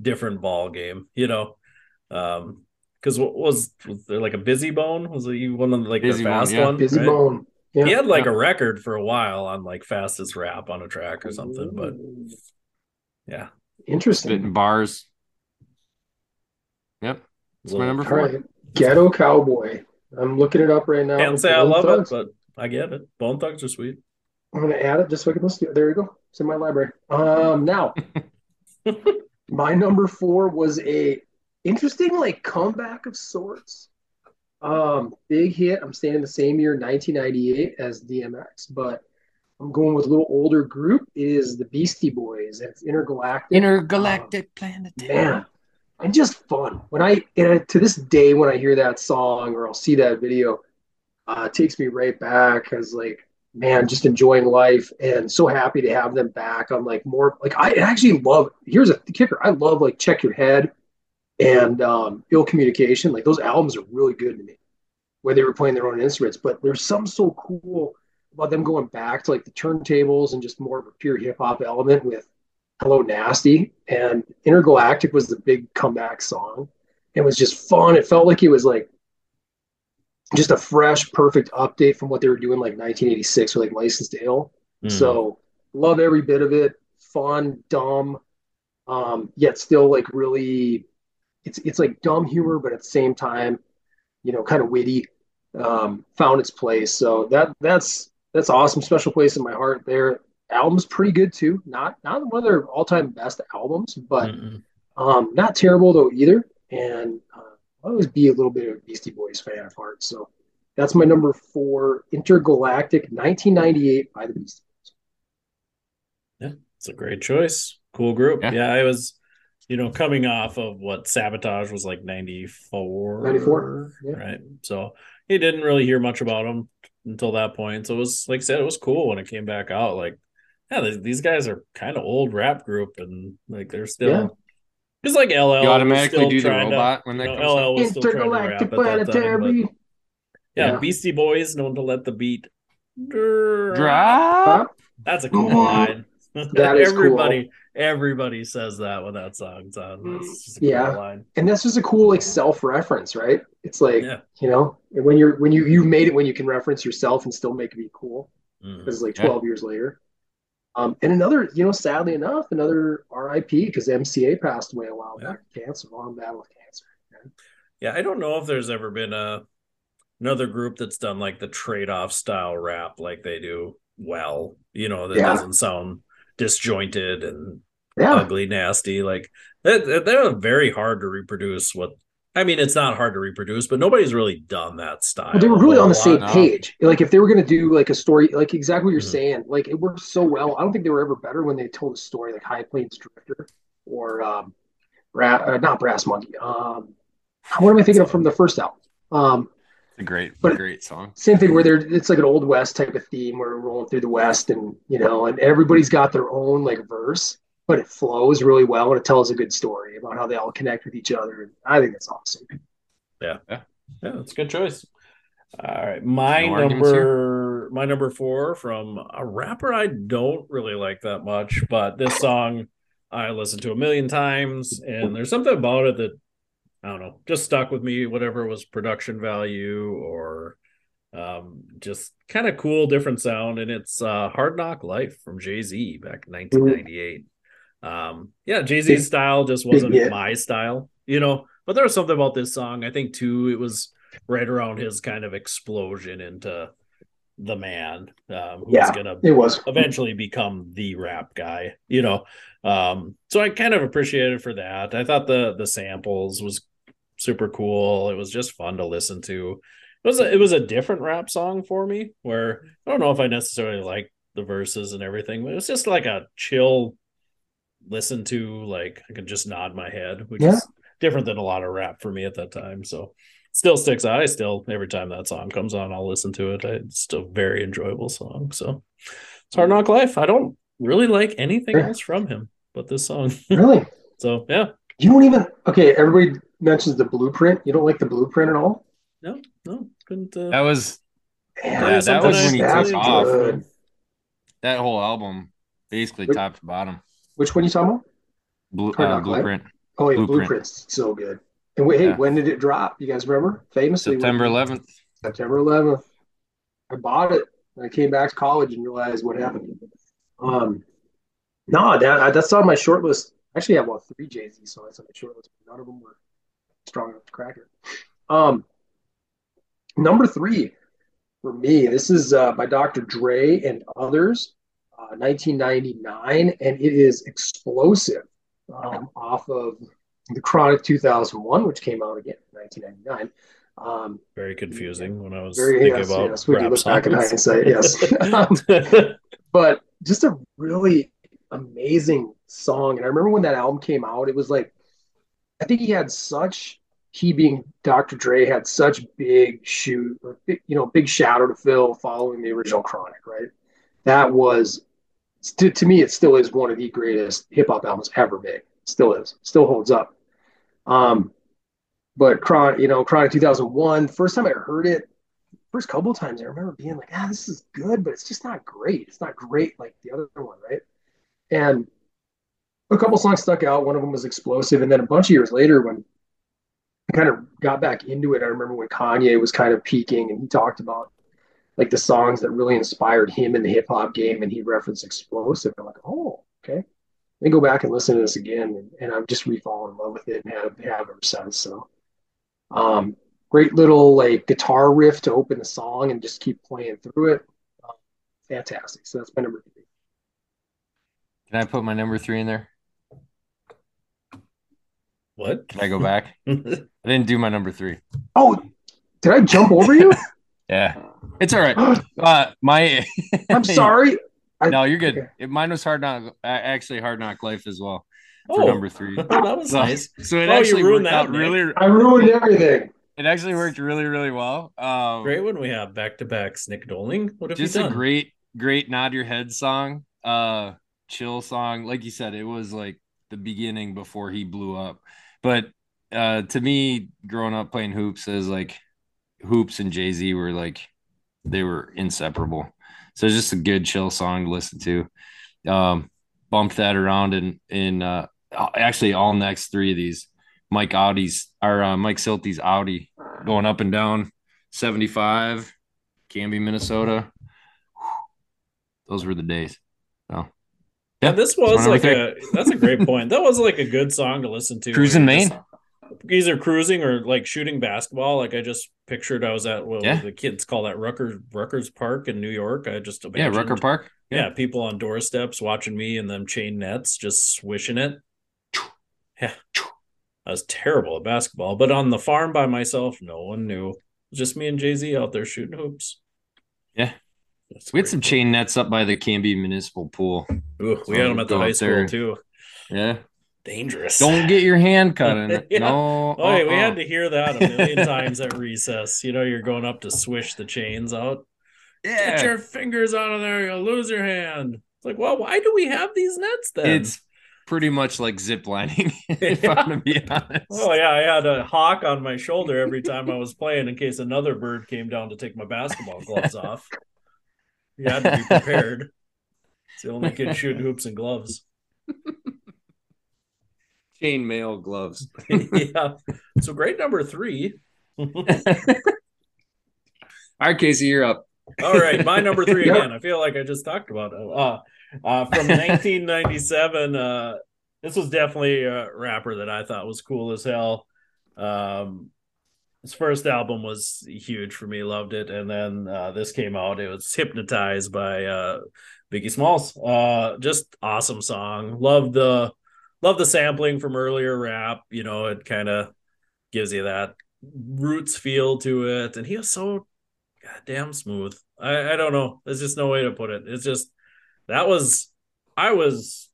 different ball game, you know? Um, because what was, was there like a Bizzy Bone? Was he one of the, like Bizzy the Bone, fast yeah. one? Bizzy right? Bone. Yeah. He had like Yeah. a record for a while on like fastest rap on a track or something, but yeah, Interesting. Spitting bars. Yep. That's my number four. right. Ghetto Cowboy. I'm looking it up right now. can't say I love Thugs. it, but I get it. Bone Thugs are sweet. I'm gonna add it just so I can listen to it. There you go. It's in my library. Um, now [laughs] my number four was a interesting like comeback of sorts. Um, big hit. I'm staying in the same year, 1998, as DMX, but I'm going with a little older group. It is the Beastie Boys, it's Intergalactic. Intergalactic planet. man and just fun when i and to this day when i hear that song or i'll see that video uh it takes me right back because like man just enjoying life and so happy to have them back I'm like more like i actually love here's a kicker i love like check your head and um ill communication like those albums are really good to me where they were playing their own instruments but there's some so cool about them going back to like the turntables and just more of a pure hip-hop element with Hello Nasty and Intergalactic was the big comeback song. It was just fun. It felt like it was like just a fresh, perfect update from what they were doing like 1986 with like Licensed to Ill. Hmm. So love every bit of it. Fun, dumb, um, yet still like really it's it's like dumb humor, but at the same time, you know, kind of witty. Um, found its place. So that that's that's awesome. Special place in my heart there album's pretty good too. Not not one of their all time best albums, but Mm-mm. um, not terrible though either. And uh, I'll always be a little bit of a Beastie Boys fan of heart. So that's my number four, Intergalactic, 1998 by the Beastie Boys. Yeah, It's a great choice. Cool group. Yeah. Yeah, I was, you know, coming off of what Sabotage was like 94. 94, yeah. Right. So he didn't really hear much about him until that point. So it was, like I said, it was cool when it came back out. Like, yeah, these- these guys are kind of old rap group and like they're still. Yeah. Just like LL. You automatically do the trying to- robot when that you know, comes LL out. was still trying to rap Intergalactic at time, Planetary. yeah, Yeah. Beastie Boys known to let the beat drop. Drop. That's a cool line. [laughs] That is cool. everybody, everybody says that when that song's on. That's just a Yeah. line. And that's just a cool like self-reference, right? It's like Yeah. you know when you're when you you've made it when you can reference yourself and still make it be cool. Mhm. because it's like Yeah. 12 years later. Um, and another, you know, sadly enough, another RIP because MCA passed away a while Yeah. back. Cancer, long battle with cancer. Yeah, I don't know if there's ever been a another group that's done like the trade-off style rap like they do well. You know, that Yeah. doesn't sound disjointed and Yeah, ugly, nasty. Like they're very hard to reproduce what I mean, it's not hard to reproduce, but nobody's really done that style. But they were really on the same lot. no. page. Like if they were gonna do like a story, like exactly what you're Mhm. saying, like it worked so well. I don't think they were ever better when they told a story like High Plains Drifter or um, uh, not Brass Monkey. Um, what am I thinking of from the first album? Um, It's a great, But- great song. same thing where they're it's like an old west type of theme where we're rolling through the west and you know and everybody's got their own like verse but it flows really well and it tells a good story about how they all connect with each other. I think that's awesome. Yeah, yeah, yeah that's a good choice. All right, my No number, my number four from a rapper I don't really like that much, but this song I listened to a million times, and there's something about it that I don't know, just stuck with me. Whatever was production value or um, just kind of cool, different sound, and it's uh, "Hard Knock Life" from Jay Z back in 1998. Um, yeah, Jay Z's style just wasn't hit. my style, you know. But there was something about this song. I think too, it was right around his kind of explosion into the man um, who's Yeah. gonna it was eventually become the rap guy, you know. Um, so I kind of appreciated for that. I thought the the samples was super cool. It was just fun to listen to. It was a, it was a different rap song for me where I don't know if I necessarily like the verses and everything, but it was just like a chill listen to. Like I could just nod my head, which Yeah. is different than a lot of rap for me at that time. So still sticks out. I still every time that song comes on, I'll listen to it. It's still a very enjoyable song. So it's Hard Knock Life. I don't really like anything else from him but this song. [laughs] really so yeah, you don't even okay everybody mentions the blueprint you don't like the blueprint at all no, no, couldn't. Uh, That was Yeah, that was when he that's took off. good. that whole album, basically Wait. top to bottom. which one you talking about Blue, uh, Knock Life? Blueprint, oh yeah Blueprint. blueprint's so good and wait hey when did it drop you guys remember famously when- September 11th. September 11th. I bought it. I came back to college and realized what happened. Um, no, that, that's on my short list. I actually have about three Jay Z songs on my short list, but none of them were strong enough to crack it. Um, number three for me, this is uh, by Dr. Dre and others, uh, 1999, and it is explosive um, off of the Chronic 2001, which came out again in 1999. Um, very confusing when I was very thinking yes, about yes, we can rap look back hindsight, yes. [laughs] but just a really amazing song. And I remember when that album came out, it was like, I think he had such, he being Dr. Dre had such big big, you know, big shadow to fill following the original Chronic, right? That was, to, to me, it still is one of the greatest hip hop albums ever made. Still is, still holds up. Um, but Chronic, you know, Chronic 2001, first time I heard it, first couple times I remember being like, ah, this is good, but it's just not great. It's not great like the other one, right? And a couple songs stuck out. One of them was explosive, and then a bunch of years later, when I kind of got back into it, I remember when Kanye was kind of peaking, and he talked about like the songs that really inspired him in the hip hop game, and he referenced explosive. I'm like, oh, okay. Let me go back and listen to this again, and, and I've just re-fallen in love with it and have have ever since. So, um, great little like guitar riff to open the song and just keep playing through it. Um, fantastic. So that's my number three. Can I put my number three in there? What? Can I go back? [laughs] I didn't do my number three. Oh, did I jump over you? [laughs] Yeah, it's all right. [gasps] Uh, my, [laughs] I'm sorry. I- no, you're good. okay. It, mine was hard knock, actually hard knock life as well for oh, number three. oh, that was So, nice. so it Oh, you actually ruined worked that, out Nick. really. I ruined everything. It actually worked really, really well. Um, Great when we have back to back Snick Doling. What have just you a great, great nod your head song, uh, chill song. Like you said, it was like the beginning before he blew up. But uh, to me, growing up playing hoops is like hoops and Jay Z were like they were inseparable. So it's just a good chill song to listen to. Um, bumped that around in in uh, actually all next three of these. Mike Audi's or uh, Mike Silty's Audi going up and down 75, Canby, Minnesota. Those were the days. Yeah, this was like a that's a great point. That was like a good song to listen to. Cruising Maine. Either cruising or like shooting basketball. Like I just pictured I was at what Yeah. the kids call that Rutgers Rutgers Park in New York. I just yeah, imagined, Rucker Park. Yeah, people on doorsteps watching me and them chain nets just swishing it. Yeah. I was terrible at basketball, but on the farm by myself, no one knew. Just me and Jay Z out there shooting hoops. Yeah. That's We had some chain nets up by the Canby Municipal Pool. Ooh, we had them at the high school there. too. Yeah. Dangerous. Don't get your hand cut in it. [laughs] Yeah. No. Oh, yeah, we uh-uh. had to hear that a million [laughs] times at recess. You know, you're going up to swish the chains out. Yeah. Get your fingers out of there, you'll lose your hand. It's like, well, why do we have these nets then? It's pretty much like zip lining, [laughs] if I'm to be honest. Oh yeah, I had a hawk on my shoulder every time I was playing in case another bird came down to take my basketball gloves off. You had to be prepared. [laughs] It's the only kid shooting hoops and gloves. Chain mail gloves. [laughs] yeah. So grade number three. [laughs] All right, Casey, you're up. All right, my number three again. I feel like I just talked about it. Uh, uh, from 1997. Uh, this was definitely a rapper that I thought was cool as hell. Um, his first album was huge for me, loved it, and then uh, this came out. It was "Hypnotized" by uh, Biggie Smalls. Uh, just awesome song. Love the love the sampling from earlier rap. You know, it kind of gives you that roots feel to it, and he was so goddamn smooth. I, I don't know. There's just no way to put it. It's just that was I was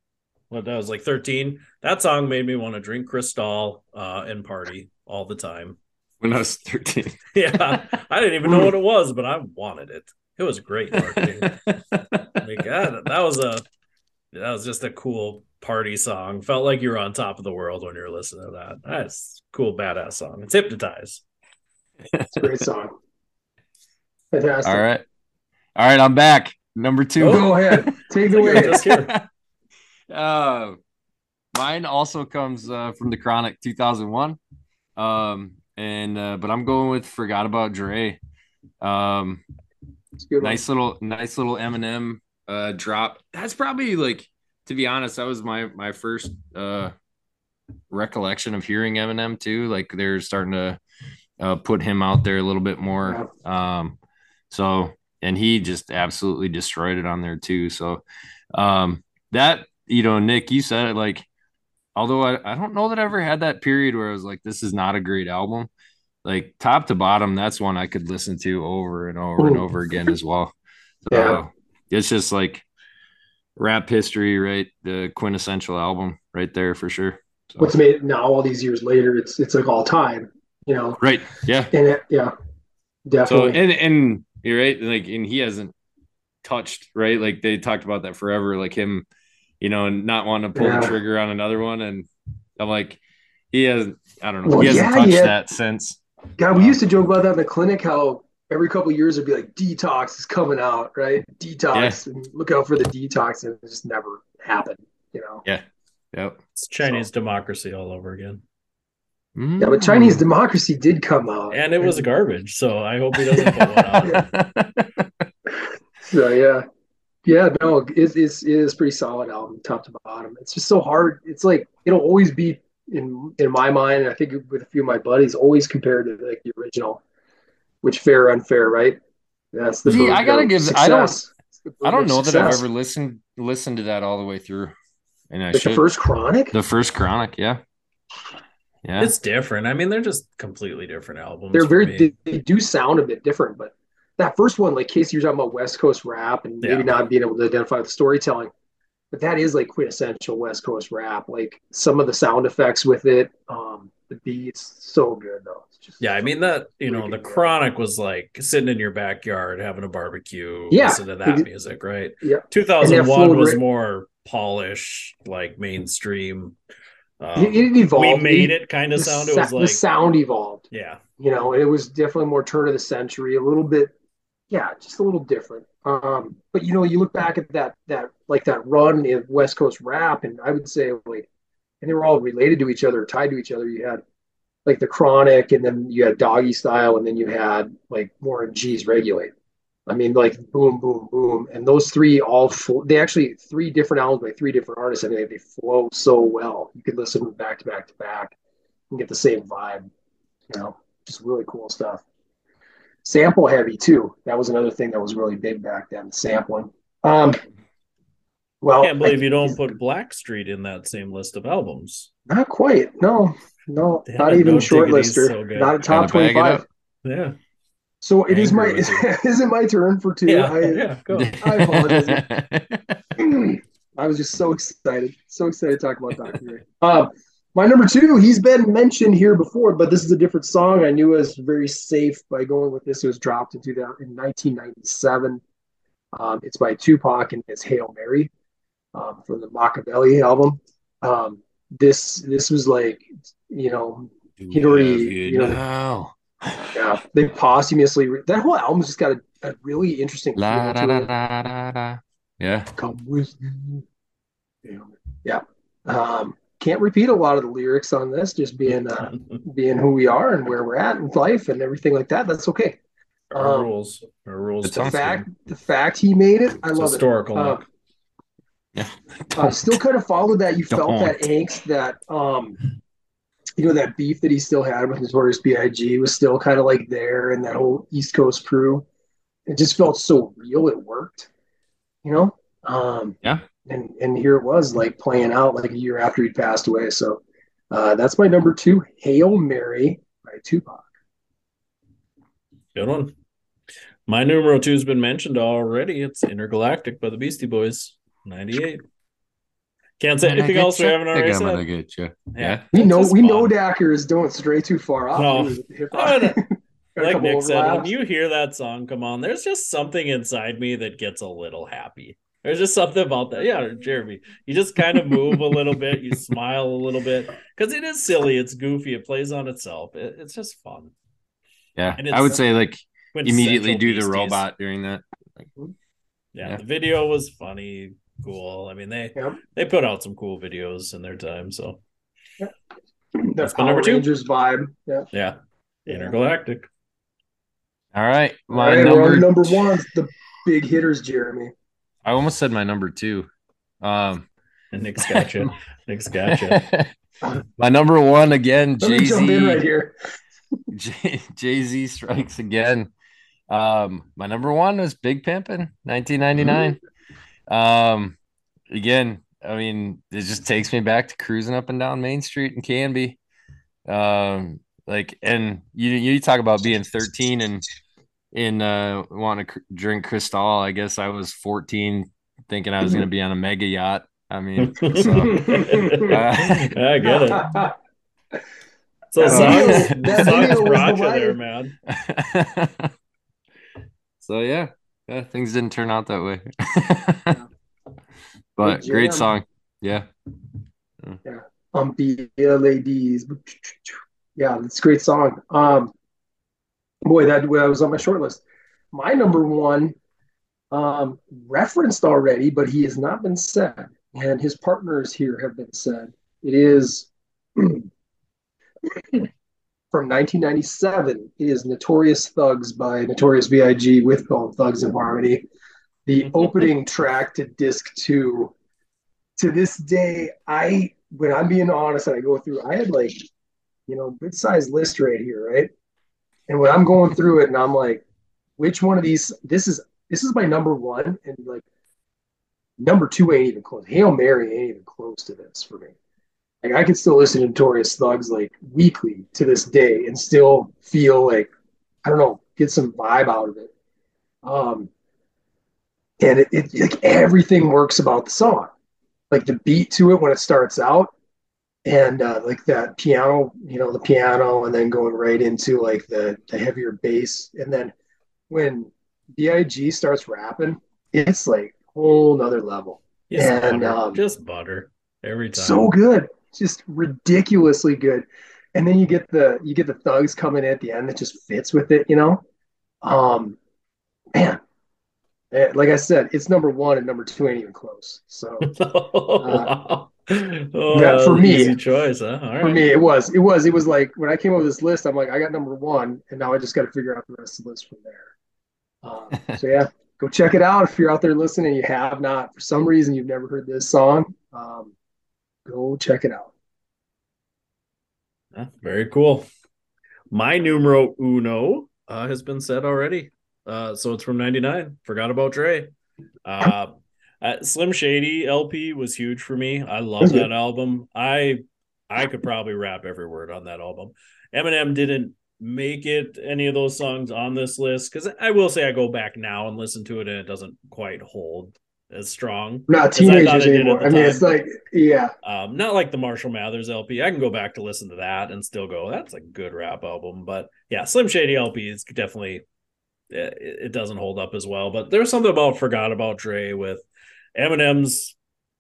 what that was like 13. That song made me want to drink Cristal uh and party all the time. When I was 13. [laughs] Yeah. I didn't even know what it was, but I wanted it. It was great [laughs] marketing. like that, that was a that was just a cool party song. Felt like you were on top of the world when you were listening to that. That's cool badass song. It's hypnotized. It's a great song. Fantastic. All right. All right, I'm back. Number two. Oh. Go ahead. Take it You're away. [laughs] just here. uh, mine also comes uh, from the Chronic 2001. Um, and uh, but I'm going with Forgot About Dre. Um, It's a one. nice little nice little Eminem uh drop. That's probably like to be honest, that was my my first uh recollection of hearing Eminem too. Like they're starting to uh put him out there a little bit more. Um so and he just absolutely destroyed it on there too. So um that you know, Nick, you said it like although I, I don't know that I ever had that period where I was like, this is not a great album. Like top to bottom, that's one I could listen to over and over and over again as well. [laughs] So Yeah. it's just like rap history, right? The quintessential album right there for sure. So- What's made now all these years later, it's it's like all time, you know. right. Yeah. And it, yeah, So definitely. and and you're right, like and he hasn't touched, right? Like they talked about that forever, like him, you know, and not wanting to pull Yeah. the trigger on another one. And I'm like, he hasn't I don't know, Well, he hasn't yeah, touched yeah. that since. God, we um, used to joke about that in the clinic. How every couple of years it'd be like detox is coming out, right? Detox, and look out for the detox, and it just never happened, you know. Yeah. Yep. It's Chinese democracy all over again. Yeah, but mm. Chinese democracy did come out, And it was garbage, so I hope he doesn't put one out. [laughs] So yeah, yeah, no, it's it's it is pretty solid album, top to bottom. It's just so hard. It's like it'll always be in in my mind, and I think with a few of my buddies, always compared to like the original, which fair or unfair, right? That's the See, I gotta note give- I don't- success. It's the I don't bird know that I've ever listened listened to that all the way through. And I like should the first Chronic. the first chronic, yeah. Yeah. It's different. I mean, they're just completely different albums. They're very me. they, they do sound a bit different, but that first one, like Casey, you're talking about West Coast rap and maybe Yeah. not being able to identify the storytelling, but that is like quintessential West Coast rap. Like some of the sound effects with it, um, the beats, so good though. It's just Yeah, I mean that you know the good. Chronic was like sitting in your backyard having a barbecue, Yeah. listen to that music, right? Yeah. Two thousand one was more polished, like mainstream. Um, it, it evolved. we made it kind The, of sound. It was the like sound evolved. yeah, You know, it was definitely more turn of the century, a little bit, yeah, just a little different. Um, but you know, you look back at that that like that run in West Coast rap, and I would say like, and they were all related to each other, tied to each other. You had like the Chronic, and then you had Doggy Style, and then you had like Warren G's Regulate. I mean, like boom, boom, boom, and those three all fl- they actually three different albums by three different artists. I mean, they flow so well. You could listen back to back to back and get the same vibe. You know, just really cool stuff. Sample heavy too. That was another thing that was really big back then. Sampling. Um, well, I can't believe I- you don't put Blackstreet in that same list of albums. Not quite. No, No, Damn not even No shortlister. So not a top Gotta 25. Yeah. So it is my Angry with [laughs] is it my turn for two? Yeah. I, yeah. Go. I apologize. [laughs] [clears throat] I was just so excited, so excited to talk about Dr. Dre. Um, my number two, he's been mentioned here before, but this is a different song. I knew I was very safe by going with this. It was dropped in, 2000, in 1997. Um, it's by Tupac and it's Hail Mary um, from the Makaveli album. Um, this this was like, you know, He'd already, you know, now. yeah, they posthumously re- that whole album's just got a, a really interesting La, da, da, da, da, da. Yeah. Come with me. Yeah. Um, can't repeat a lot of the lyrics on this, just being uh, [laughs] being who we are and where we're at in life and everything like that. That's okay. Our Um, rules. Our rules. The sounds fact the fact he made it, I It's love historical. it. Uh, Yeah. uh, still kind of followed that. You felt that angst, that um, you know, that beef that he still had with Notorious B.I.G. was still kind of like there, and that whole East Coast crew. It just felt so real. It worked, you know. Um, Yeah. And and here it was, like playing out like a year after he'd passed away. So uh, that's my number two, "Hail Mary" by Tupac. Good one. My numero two has been mentioned already. It's Intergalactic by the Beastie Boys, 98. Can't say anything else we haven't already I'm gonna get you. Yeah. Yeah. We know we know fun. Dackers don't stray too far off. [laughs] No. with hip I hop. know. [laughs] Got a Like couple Nick said, when you hear that song come on, there's just something inside me that gets a little happy. There's just something about that. Yeah, Jeremy, you just kind of move a little bit, you smile a little bit because it is silly, it's goofy, it plays on itself. It- it's just fun. Yeah. And I would say like immediately Quintessential do the Beasties. robot during that. Yeah, Yeah. the video was funny, cool. I mean, they Yep. they put out some cool videos in their time. So That That's my number two. Rangers vibe. Yeah. yeah, Intergalactic. All right. My right, number number one, the big hitters, Jeremy. I almost said my number two. Um And Nick's got you. Nick's my number one again, Jay jump in right Z. here. [laughs] Jay Z strikes again. Um, my number one was Big Pimpin', 1999. Um, again, I mean, it just takes me back to cruising up and down Main Street in Canby. Um, like, and you you talk about being 13 and in uh wanting to cr- drink Cristal. I guess I was 14, thinking I was going to be on a mega yacht. I mean, [laughs] so, [laughs] I get it. [laughs] So That songs, video- that songs video was brought the you there, man. so yeah, yeah, things didn't turn out that way. but Good great song. Yeah. um, be ladies. Yeah, it's a great song. Um, boy, that, that was on my short list. My number one, um, referenced already, but he has not been said, and his partners here have been said. It is [clears throat] from 1997. It is Notorious Thugs by Notorious B.I.G. with Bone Thugs and Harmony. The [laughs] opening track to disc two. To this day, I when I'm being honest and I go through, I had like, you know, good sized list right here, right? And when I'm going through it and I'm like, which one of these this is this is my number one, and like number two ain't even close. Hail Mary ain't even close to this for me. Like I can still listen to Notorious Thugs like weekly to this day and still feel like I don't know, get some vibe out of it. Um and it, it like everything works about the song. Like the beat to it when it starts out and uh, like that piano, you know, the piano, and then going right into like the, the heavier bass. And then when BIG starts rapping, it's like whole nother level. Just And, butter. um, just butter every time. So good, just ridiculously good. And then you get the you get the thugs coming in at the end that just fits with it, you know. Um, man, Eh, like I said, it's number one and number two ain't even close. So [laughs] wow. Oh, yeah, for me- choice, huh? All right. for me, it was it was it was like when I came up with this list, I'm like, I got number one, and now I just got to figure out the rest of the list from there. Um, [laughs] so yeah, go check it out if you're out there listening. and You have not, for some reason, you've never heard this song. Um, go check it out. Yeah, very cool. My numero uno uh, has been said already. Uh, so it's from 99. Forgot about Dre. Uh, uh, Slim Shady LP was huge for me. I love that album. I I could probably rap every word on that album. Eminem didn't make it any of those songs on this list because I will say I go back now and listen to it and it doesn't quite hold as strong. Not I teenagers at anymore. I mean, time. it's like, yeah, Um, not like the Marshall Mathers LP. I can go back to listen to that and still go, that's a good rap album. But yeah, Slim Shady LP is definitely it, it doesn't hold up as well. But there's something about Forgot About Dre with Eminem's.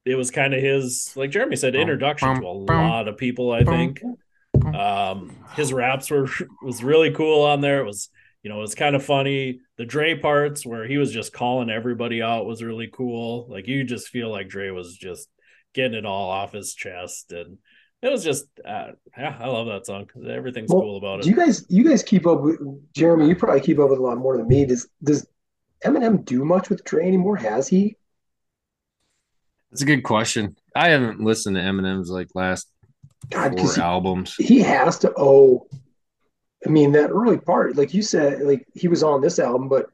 It was kind of his, like Jeremy said, introduction to a lot of people. I think um, his raps were was really cool on there. It was you know it was kind of funny. The Dre parts where he was just calling everybody out was really cool. Like you just feel like Dre was just getting it all off his chest, and it was just uh, yeah, I love that song. Because everything's Well, cool about Do you guys you guys keep up with Jeremy? You probably keep up with a lot more than me. Does does Eminem do much with Dre anymore? Has he? That's a good question. I haven't listened to Eminem's like last God, four he, albums. he has to owe. I mean, that early part, like you said, like he was on this album, but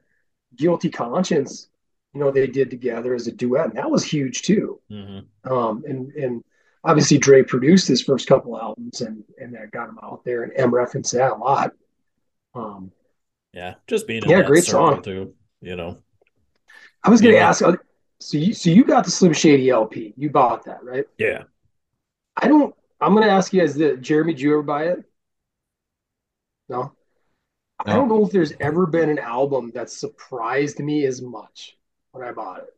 Guilty Conscience, you know, they did together as a duet, and that was huge too. Mhm. Um, and and obviously Dre produced his first couple albums, and and that got him out there, and M referenced that a lot. Um, Yeah, just being in Yeah, that great circle song. too. You know, I was going to Yeah. ask, so you so you got the Slim Shady LP, you bought that, right? yeah. I don't. I'm going to ask you guys this, Jeremy, did you ever buy it? No. I don't know if there's ever been an album that surprised me as much when I bought it.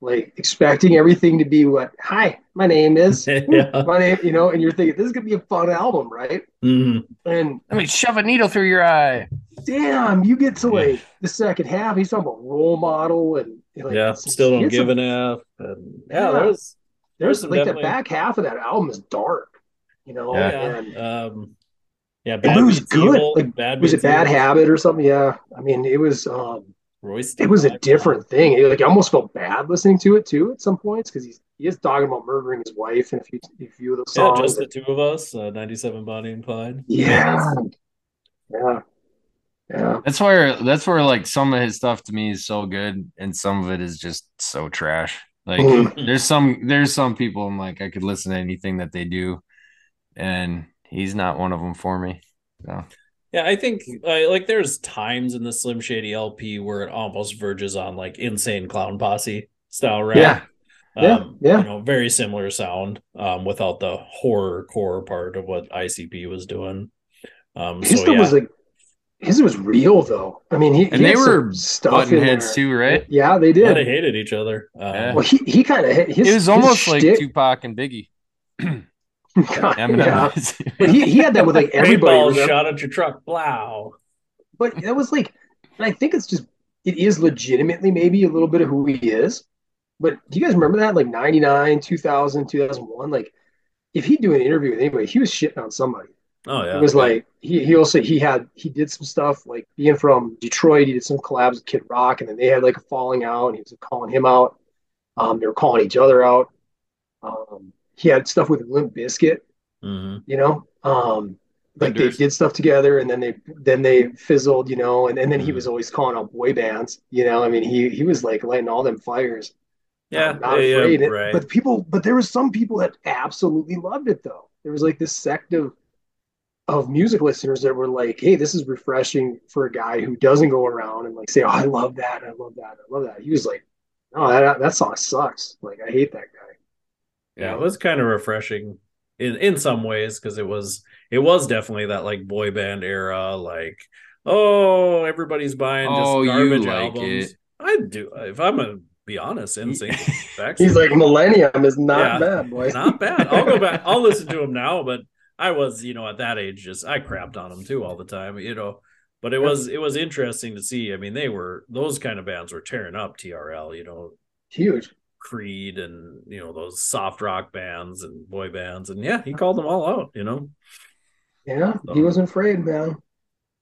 Like expecting everything to be what, hi, my name is, [laughs] Yeah. my name, you know, and you're thinking this is gonna be a fun album, right? Mhm. And Let me shove a needle through your eye. damn, you get to Yeah. like the second half, he's talking about role model and like, yeah, still don't give some- an F. And yeah, Yeah. there was There's like definitely- the back half of that album is dark, you know, Yeah. and. Um, yeah, but it was good. Evil, Like, bad was it bad Evil, habit or something? Yeah, I mean, it was. um Royce It was a different thing. It, like I almost felt bad listening to it too at some points because he's he is talking about murdering his wife and a few a few of those Yeah, songs. just the two of us, uh, 97 Bonnie and Clyde. yeah, yeah, yeah. That's where that's where like some of his stuff to me is so good, and some of it is just so trash. Like Mhm. there's some there's some people I'm like I could listen to anything that they do, and he's not one of them for me. So Yeah, I think uh, like there's times in the Slim Shady LP where it almost verges on like insane clown posse style rap. Yeah. Yeah, Um, yeah. You know, very similar sound, um, without the horror core part of what ICP was doing. Um, His so stuff yeah, was like his was real though. I mean, he, And he they were stuff button in heads there. too, right? Yeah, they yeah, did. they hated each other. Uh, yeah. well, he he kind of hit. his. it was his almost like shtick- Tupac and Biggie. [clears throat] [clears throat] yeah. [laughs] But he, he had that with like everybody. paintball shot at your truck. Wow. But that was like, and I think it's just, it is legitimately maybe a little bit of who he is. But do you guys remember that? Like 99, 2000, 2001? Like, if he'd do an interview with anybody, he was shitting on somebody. Oh yeah. It was like, he, he also, he had, he did some stuff like being from Detroit, he did some collabs with Kid Rock, and then they had like a falling out, and he was calling him out. Um, they were calling each other out. Um, he had stuff with Limp Bizkit Mhm. you know um like they did stuff together and then they then they fizzled you know and, and then he Mhm. was always calling out boy bands you know i mean he he was like lighting all them fires yeah, Um, not yeah, afraid yeah, right. but people but there was some people that absolutely loved it though there was like this sect of of music listeners that were like hey this is refreshing for a guy who doesn't go around and like say oh i love that i love that i love that he was like no that, that song sucks like i hate that guy yeah, it was kind of refreshing in in some ways because it was it was definitely that like boy band era, like oh everybody's buying just Oh, you garbage like albums. it. I do. If I'm gonna be honest, NSYNC, Backstreet [laughs] he's like millennium is not Yeah. bad boy not bad. I'll go back. I'll listen to him now, but I was, you know, at that age, just I crapped on them too all the time, you know. But it was it was interesting to see. I mean, they were those kind of bands were tearing up TRL, you know, huge Creed and you know those soft rock bands and boy bands, and yeah, he called them all out, you know. Yeah, he wasn't afraid, man.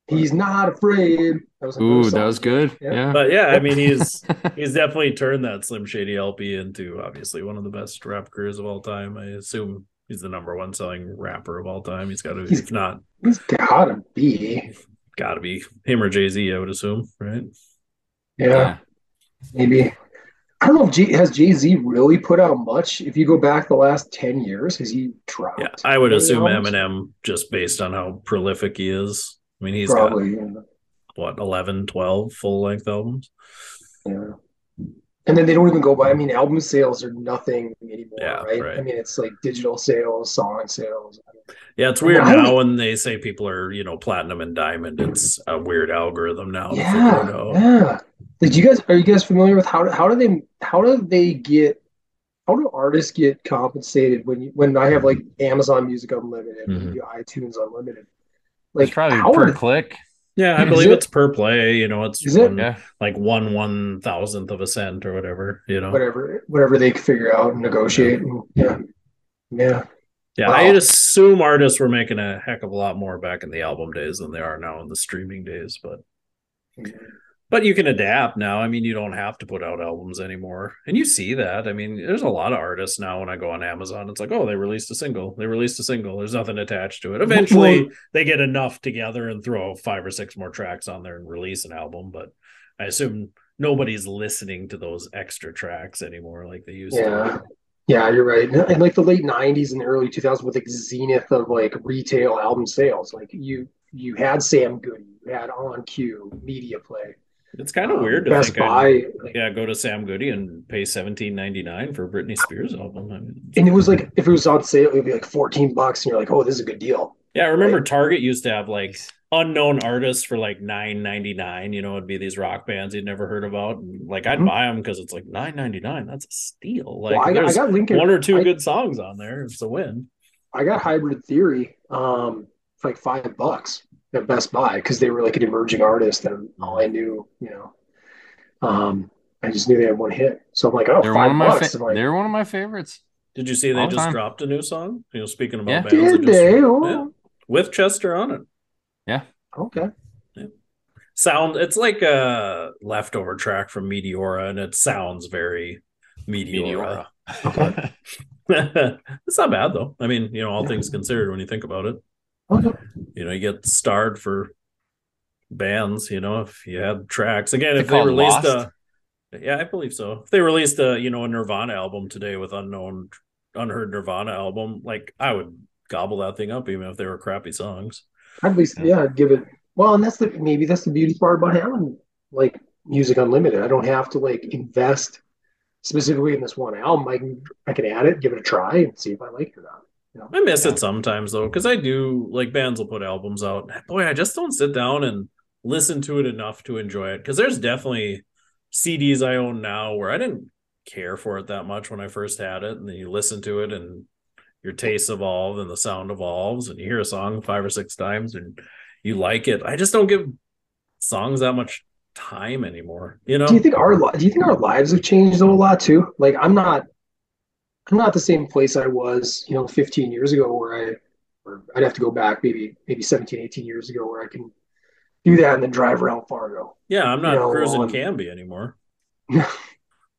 He's not afraid. That was Ooh, that was good. Yeah. Yeah. But yeah, I mean, he's [laughs] he's definitely turned that Slim Shady LP into obviously one of the best rap careers of all time. I assume he's the number one selling rapper of all time. He's got to, He's- if not, He's gotta be. got to be him or Jay Z. I would assume, right? Yeah, maybe. I don't know if G, has Jay Z really put out much. If you go back the last ten years, has he dropped? Yeah, I would assume albums? Eminem just based on how prolific he is. I mean, he's Probably. got what 11, 12 full length albums. Yeah. Yeah. And then they don't even go by. I mean, album sales are nothing anymore, Yeah, right? right. I mean, it's like digital sales, song sales. Yeah, it's weird I don't- now when they say people are, you know, platinum and diamond. It's a weird algorithm now. to figure it Yeah, out. yeah. Like, you guys are you guys familiar with how how do they how do they get how do artists get compensated when you when I have like Amazon Music Unlimited, when Mhm. iTunes Unlimited? It's Like probably how per are, click. Yeah, I believe it? it's per play. You know, it's Is it? Yeah. like one one thousandth of a cent or whatever. You know. whatever whatever they figure out and negotiate. And, yeah, yeah. Yeah, Wow. I'd assume artists were making a heck of a lot more back in the album days than they are now in the streaming days. But but you can adapt now. I mean, you don't have to put out albums anymore, and you see that. I mean, there's a lot of artists now. When I go on Amazon, it's like, oh, they released a single. They released a single. There's nothing attached to it. Eventually, they get enough together and throw five or six more tracks on there and release an album. But I assume nobody's listening to those extra tracks anymore like they used Yeah. to. Yeah, Yeah, you're right. In like the late '90s and the early 2000s, with like zenith of like retail album sales, like you you had Sam Goody, you had On Cue, Media Play, It's kind of weird to Best think. I- Buy, like, yeah, go to Sam Goody and pay seventeen ninety nine for a Britney Spears album. I mean, and it was like if it was on sale, it would be like 14 bucks, and you're like, oh, this is a good deal. yeah, I remember Right. Target used to have like unknown artists for like nine ninety nine. You know, it'd be these rock bands you'd never heard about. And, like I'd Mhm. buy them because it's like nine ninety nine. That's a steal. Like well, I got, I got Linkin, one or two I, good songs on there. It's a win. I got Hybrid Theory, um, for like five bucks at Best Buy because they were like an emerging artist, and all I knew, you know, um, I just knew they had one hit, so I'm like, oh, They're one five of my bucks. fa- like, they're one of my favorites. Did you see they just time. dropped a new song? You know, speaking about Yeah. bands, did just- they? yeah, Oh, with Chester on it. Yeah. Okay. Sound it's like a leftover track from Meteora, and it sounds very Meteora. Okay. [laughs] it's not bad though. I mean, you know, all things considered, when you think about it, Okay. [laughs] you know, you get starred for bands. You know, if you had tracks again, Is if they released Lost? a, yeah, I believe so. If they released a, you know, a Nirvana album today with unknown, unheard Nirvana album, like I would gobble that thing up, even if they were crappy songs. At least, yeah, I'd give it. Well, and that's the maybe that's the beauty part about having like music unlimited. I don't have to like invest specifically in this one album. I can I can add it, give it a try, and see if I like it or not. Know? I miss Yeah. it sometimes though, because I do like bands will put albums out. Boy, I just don't sit down and listen to it enough to enjoy it. Because there's definitely CDs I own now where I didn't care for it that much when I first had it, and then you listen to it and your tastes evolve and the sound evolves, and you hear a song five or six times and you like it. I just don't give songs that much time anymore. You know? Do you think our li- do you think our lives have changed a lot too? Like I'm not I'm not the same place I was, you know, 15 years ago where I or I'd have to go back maybe maybe 17, 18 years ago where I can do that and then drive around Fargo. yeah, I'm not you know, cruising on- Canby anymore. [laughs]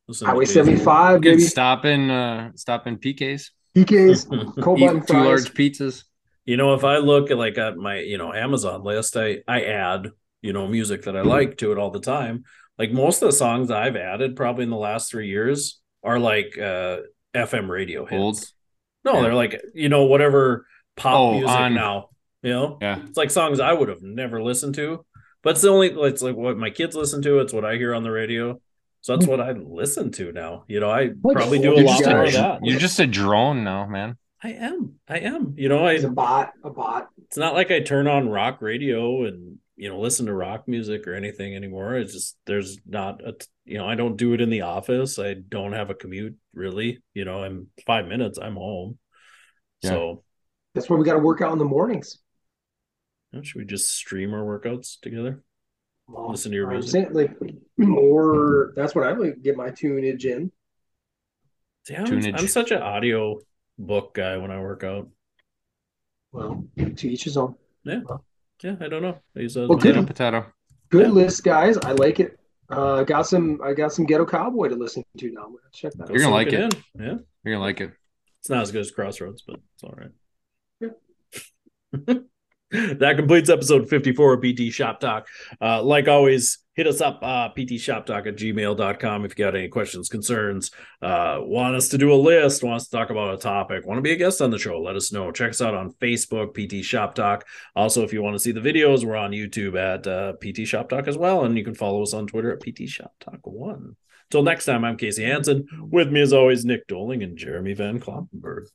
Listen Highway 75, Good baby. stop in uh stop in PK's. PK's, [laughs] cold Eat button two large pizzas. You know, if I look at like at my, you know, Amazon list, I I add, you know, music that I like to it all the time. Like most of the songs I've added probably in the last three years are like uh FM radio hits. Old. No, Yeah. they're like, you know, whatever pop Oh, music on- now. You know? Yeah. It's like songs I would have never listened to. But it's the only it's like what my kids listen to, it's what I hear on the radio. So that's what I listen to now. You know, I What probably do a lot more a, of that. you're just a drone now, man. I am. I am. You know, I He's a bot, a bot. it's not like I turn on rock radio and you know listen to rock music or anything anymore. It's just there's not a you know I don't do it in the office. I don't have a commute really. You know, i'm five minutes I'm home. Yeah. So That's why we got to work out in the mornings. you know, should we just stream our workouts together? Well, Listen to your I'm music. saying, like more. That's what I like get my tunage in. See, I'm, Tunage. I'm such an audio book guy when I work out. Well, to each his own. Yeah, I don't know. I use those Well, good. Potato, potato. Good Yeah. list, guys. I like it. Uh, got some. I got some Ghetto Cowboy to listen to now. Let's check that out. You're out. gonna like Soak it. in. Yeah, You're gonna like it. it's not as good as Crossroads, but it's all right. Yeah. [laughs] that completes episode 54 of PT Shop Talk. Uh, like always, hit us up, uh, ptshoptalk at gmail.com if you got any questions, concerns, uh, want us to do a list, want us to talk about a topic, want to be a guest on the show, let us know. Check us out on Facebook, PT Shop Talk. Also, if you want to see the videos, we're on YouTube at uh, PT Shop Talk as well. And you can follow us on Twitter at PT Shop Talk 1. Until next time, I'm Casey Hansen. With me, as always, Nick Doling and Jeremy Van Kloppenberg.